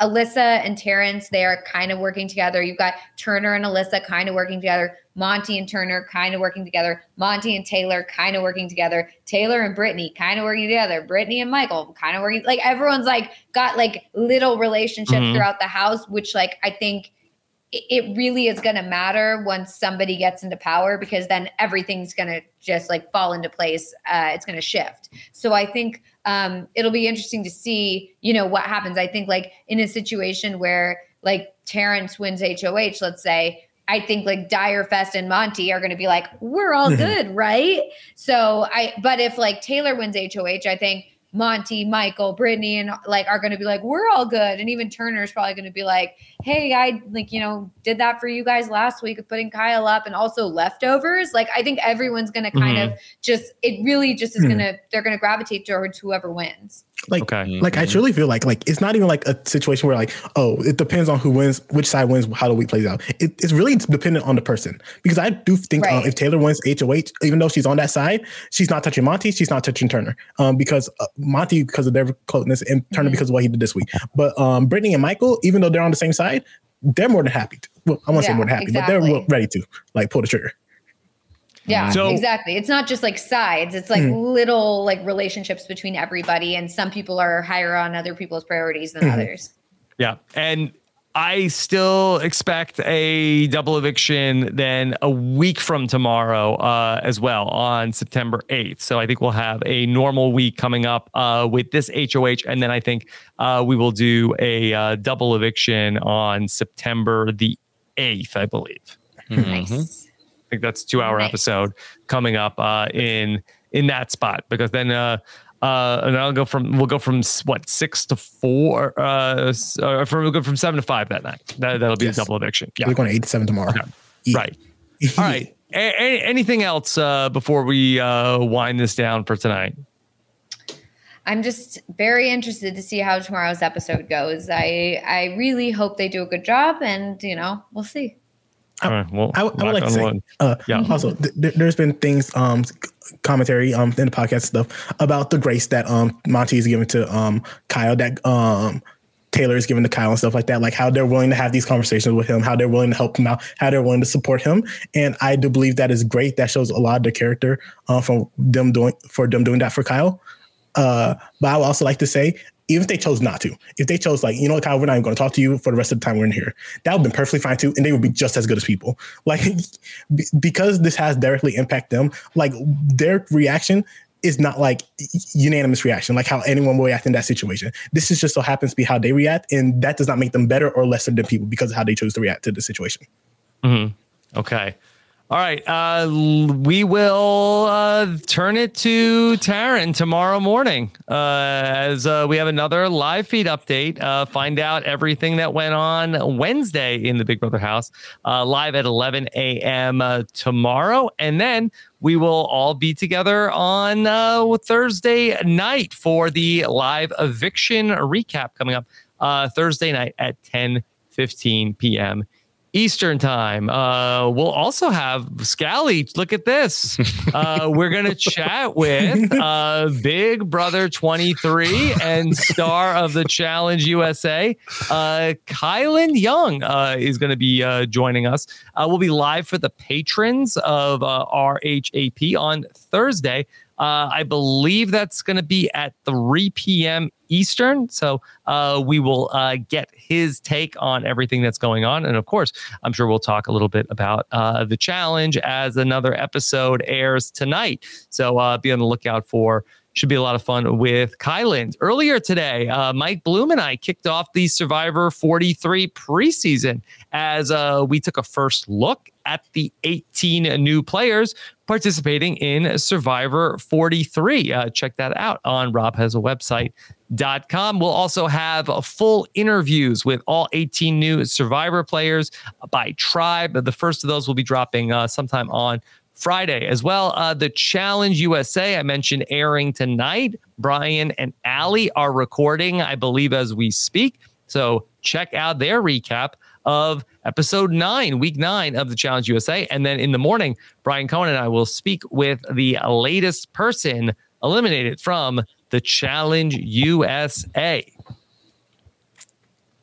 Alyssa and Terrance, they are kind of working together. You've got Turner and Alyssa kind of working together. Monte and Turner kind of working together. Monte and Taylor kind of working together. Taylor and Brittany kind of working together. Brittany and Michael kind of working. Like everyone's like got like little relationships mm-hmm. throughout the house, which like I think it really is going to matter once somebody gets into power because then everything's going to just like fall into place. Uh, it's going to shift. So I think um, it'll be interesting to see, you know, what happens. I think like in a situation where like Terrance wins HOH, let's say, I think like Fest and Monte are going to be like, we're all good, right? So I, but if like Taylor wins HOH, I think Monte, Michael, Brittany, and like are going to be like, we're all good. And even Turner's probably going to be like, hey, I like, you know, did that for you guys last week of putting Kyle up and also leftovers. Like, I think everyone's going to kind mm-hmm. of just, it really just is mm-hmm. going to, they're going to gravitate towards whoever wins. Like, okay. like I truly feel like, like it's not even like a situation where like, oh, it depends on who wins, which side wins, how the week plays out. It, it's really dependent on the person because I do think um, right. um, if Taylor wins HOH, even though she's on that side, she's not touching Monte, she's not touching Turner, um, because uh, Monte because of their closeness and Turner mm-hmm. because of what he did this week. But um, Brittany and Michael, even though they're on the same side, they're more than happy. To, well, I won't yeah, say more than happy, exactly. but they're ready to like pull the trigger. Yeah, so, exactly. It's not just like sides. It's like mm-hmm. little like relationships between everybody, and some people are higher on other people's priorities than mm-hmm. others. Yeah, and I still expect a double eviction then a week from tomorrow uh, as well on September 8th. So I think we'll have a normal week coming up uh, with this HOH. And then I think uh, we will do a uh, double eviction on September the 8th, I believe. Mm-hmm. Nice. I think that's two hour nice. episode coming up uh, in in that spot because then uh, uh, and I'll go from we'll go from what six to four. Uh, uh from we'll go from seven to five that night. That that'll be yes. a double eviction. Yeah, we're going eight to seven tomorrow. Okay. Yeah. Right. All right. A- a- anything else uh, before we uh, wind this down for tonight? I'm just very interested to see how tomorrow's episode goes. I I really hope they do a good job, and you know we'll see. I, well, I, I would like to say, uh, yeah. also, th- there's been things, um, commentary, um, in the podcast stuff about the grace that, um, Monte is giving to, um, Kyle that, um, Taylor is giving to Kyle and stuff like that, like how they're willing to have these conversations with him, how they're willing to help him out, how they're willing to support him. And I do believe that is great. That shows a lot of the character uh, from them doing for them doing that for Kyle. Uh, but I would also like to say, even if they chose not to, if they chose like, you know Kyle, we're not even going to talk to you for the rest of the time we're in here, that would have been perfectly fine too, and they would be just as good as people. Like, because this has directly impact them, like their reaction is not like unanimous reaction, like how anyone will react in that situation. This is just so happens to be how they react, and that does not make them better or lesser than people because of how they chose to react to the situation. Mm-hmm. Okay. All right. Uh, we will uh, turn it to Taran tomorrow morning uh, as uh, we have another live feed update. Uh, find out everything that went on Wednesday in the Big Brother house uh, live at 11 a.m. tomorrow. And then we will all be together on Thursday night for the live eviction recap coming up Thursday night at 10 15 p.m. Eastern time. Uh, we'll also have Scally. Look at this. Uh, we're going to chat with uh, Big Brother 23 and star of the Challenge USA, uh, Kylan Young uh, is going to be uh, joining us. Uh, we'll be live for the patrons of uh, RHAP on Thursday. Uh, I believe that's going to be at 3 p.m. Eastern. So uh, we will uh, get his take on everything that's going on. And of course, I'm sure we'll talk a little bit about uh, the challenge as another episode airs tonight. So uh, be on the lookout for should be a lot of fun with Kylan. Earlier today, uh, Mike Bloom and I kicked off the Survivor 43 preseason as uh, we took a first look at the 18 new players participating in Survivor 43. Uh, check that out on Rob has a website. Dot com. We'll also have full interviews with all 18 new Survivor players by tribe. The first of those will be dropping uh, sometime on Friday as well. Uh, the Challenge USA, I mentioned airing tonight. Brian and Allie are recording, I believe, as we speak. So check out their recap of episode nine, week nine of the Challenge USA. And then in the morning, Brian Cohen and I will speak with the latest person eliminated from the Challenge USA.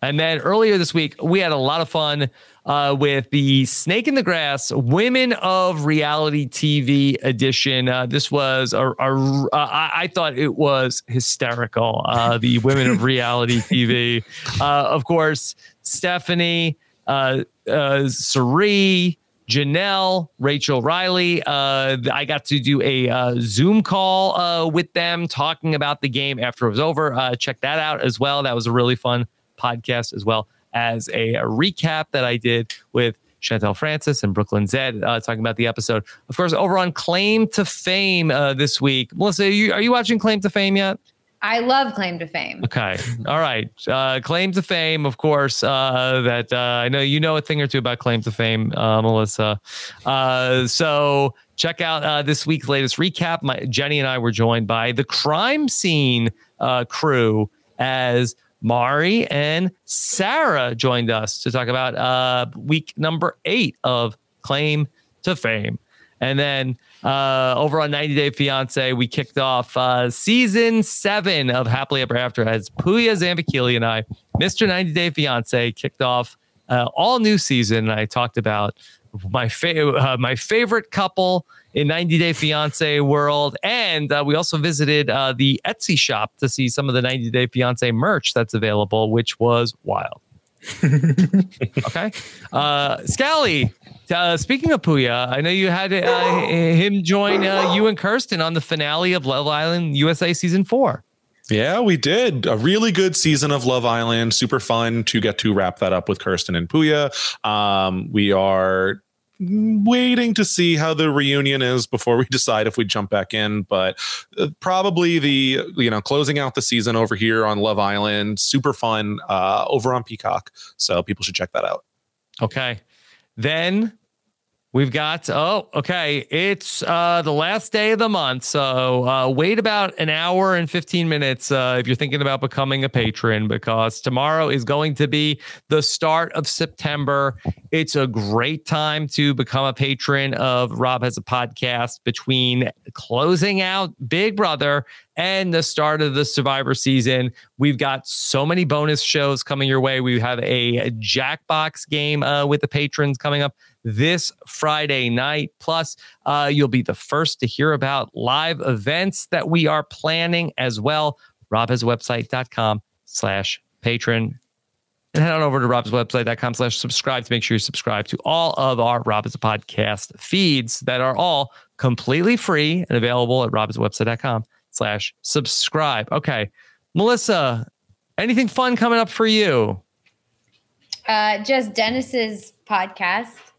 And then earlier this week, we had a lot of fun uh, with the Snake in the Grass Women of Reality TV edition. Uh, this was a, a uh, I thought it was hysterical. Uh, the Women of Reality TV, uh, of course, Stephanie, uh, uh, Cirie, Janelle, Rachel Reilly. Uh, I got to do a uh, Zoom call uh, with them talking about the game after it was over. Uh, check that out as well. That was a really fun podcast as well as a, a recap that I did with Chantel Francis and Brooklyn Zed uh, talking about the episode. Of course, over on Claim to Fame uh, this week. Melissa, are you, are you watching Claim to Fame yet? I love Claim to Fame. Okay. All right. Uh, claim to Fame, of course, uh, that uh, I know you know a thing or two about Claim to Fame, uh, Melissa. Uh, so check out uh, this week's latest recap. My, Jenny and I were joined by the crime scene crew as Mari and Sarah joined us to talk about week number eight of Claim to Fame. And then uh, over on 90 Day Fiance, we kicked off uh, season seven of Happily Ever After as Puya Zambakili and I, Mr. 90 Day Fiance, kicked off uh, all new season. And I talked about my fa- uh, my favorite couple in 90 Day Fiance world, and uh, we also visited uh, the Etsy shop to see some of the 90 Day Fiance merch that's available, which was wild. okay. Uh, Scally, uh, speaking of Puya, I know you had uh, him join uh, you and Kirsten on the finale of Love Island USA season four. Yeah, we did a really good season of Love Island. Super fun to get to wrap that up with Kirsten and Puya. Um, we are waiting to see how the reunion is before we decide if we jump back in but uh, probably the you know closing out the season over here on love island super fun uh over on peacock. So people should check that out. Okay. Then We've got oh okay it's uh the last day of the month so uh wait about an hour and 15 minutes uh if you're thinking about becoming a patron because tomorrow is going to be the start of September. It's a great time to become a patron of Rob has a podcast between closing out Big Brother and the start of the Survivor season. We've got so many bonus shows coming your way. We have a Jackbox game uh, with the patrons coming up this Friday night. Plus, uh, you'll be the first to hear about live events that we are planning as well. robhasawebsite.com slash patron. And head on over to robswebsite.com slash subscribe to make sure you subscribe to all of our Rob is a podcast feeds that are all completely free and available at robswebsite.com slash subscribe. Okay. Melissa, anything fun coming up for you? Uh, just Dennis's podcast.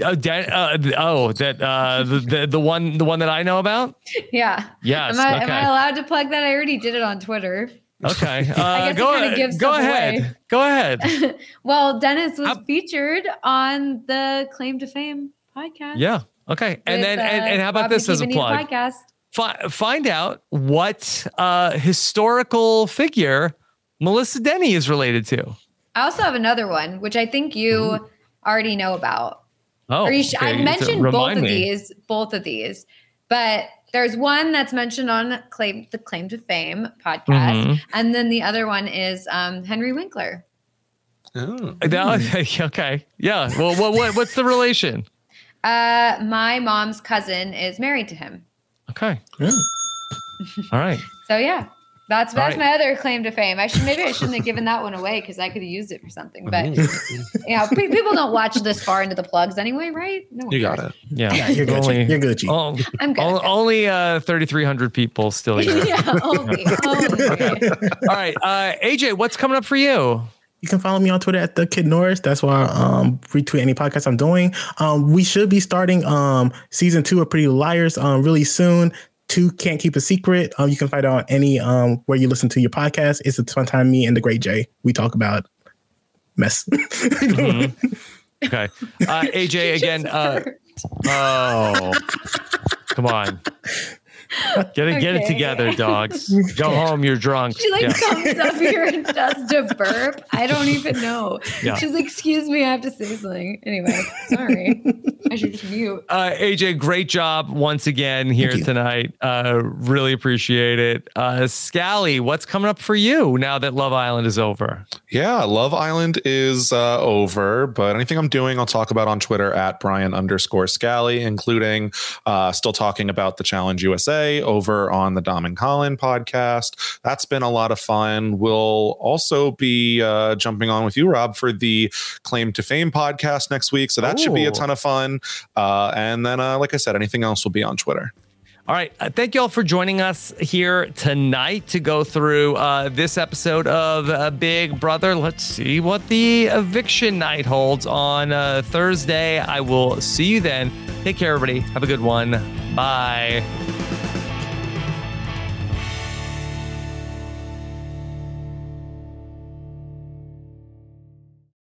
Oh, uh, oh, that uh, the, the the one the one that I know about. Yeah. Yes. Am I, okay. am I allowed to plug that? I already did it on Twitter. Okay. Uh, I guess go gives go ahead. Go ahead. well, Dennis was How- featured on the Claim to Fame podcast. Yeah. Okay. And then and, uh, and how about Rob this as a plug? Podcast. Fi- find out what uh, historical figure Melissa Denny is related to. I also have another one, which I think you already know about. Oh, Or you sh- I mentioned Remind both of me. these, both of these, but there's one that's mentioned on claim the Claim to Fame podcast, Mhm. and then the other one is um, Henry Winkler. Oh. No, okay. Yeah. Well, what, what what's the relation? Uh, my mom's cousin is married to him, Okay. All right. so yeah, that's All that's right. my other claim to fame. I should maybe I shouldn't have given that one away because I could have used it for something. But you know, people don't watch this far into the plugs anyway, right? No You got cares. it. Yeah. Yeah, you're good. Only- You're good. G. Oh, I'm good. o- only uh, 3,300 people still here. yeah, only, only. All right. Uh, AJ, what's coming up for you? You can follow me on Twitter at the Kid Norris. That's why I um, retweet any podcast I'm doing. Um, we should be starting um, season two of Pretty Liars um, really soon. Two can't keep a secret. Um, you can find it on any um, where you listen to your podcast. It's a fun time. Me and the Great Jay. We talk about mess. Mhm. Okay. Uh, AJ, again. Uh, oh, come on. Get it, get it together, dogs. Go home. You're drunk. She like Yeah. comes up here and does a burp. I don't even know. Yeah. She's like, "Excuse me, I have to say something." Anyway, sorry. I should just mute. Uh, AJ, great job once again here tonight. Uh, really appreciate it. Uh, Scally, what's coming up for you now that Love Island is over? Yeah, Love Island is uh, over, but anything I'm doing, I'll talk about on Twitter at Brian underscore Scally, including uh, still talking about the Challenge USA over on the Dom and Colin podcast. That's been a lot of fun. We'll also be uh, jumping on with you, Rob, for the Claim to Fame podcast next week. So that should be a ton of fun. Uh, and then, uh, like I said, anything else will be on Twitter. All right. Uh, thank you all for joining us here tonight to go through uh, this episode of uh, Big Brother. Let's see what the eviction night holds on uh, Thursday. I will see you then. Take care, everybody. Have a good one. Bye.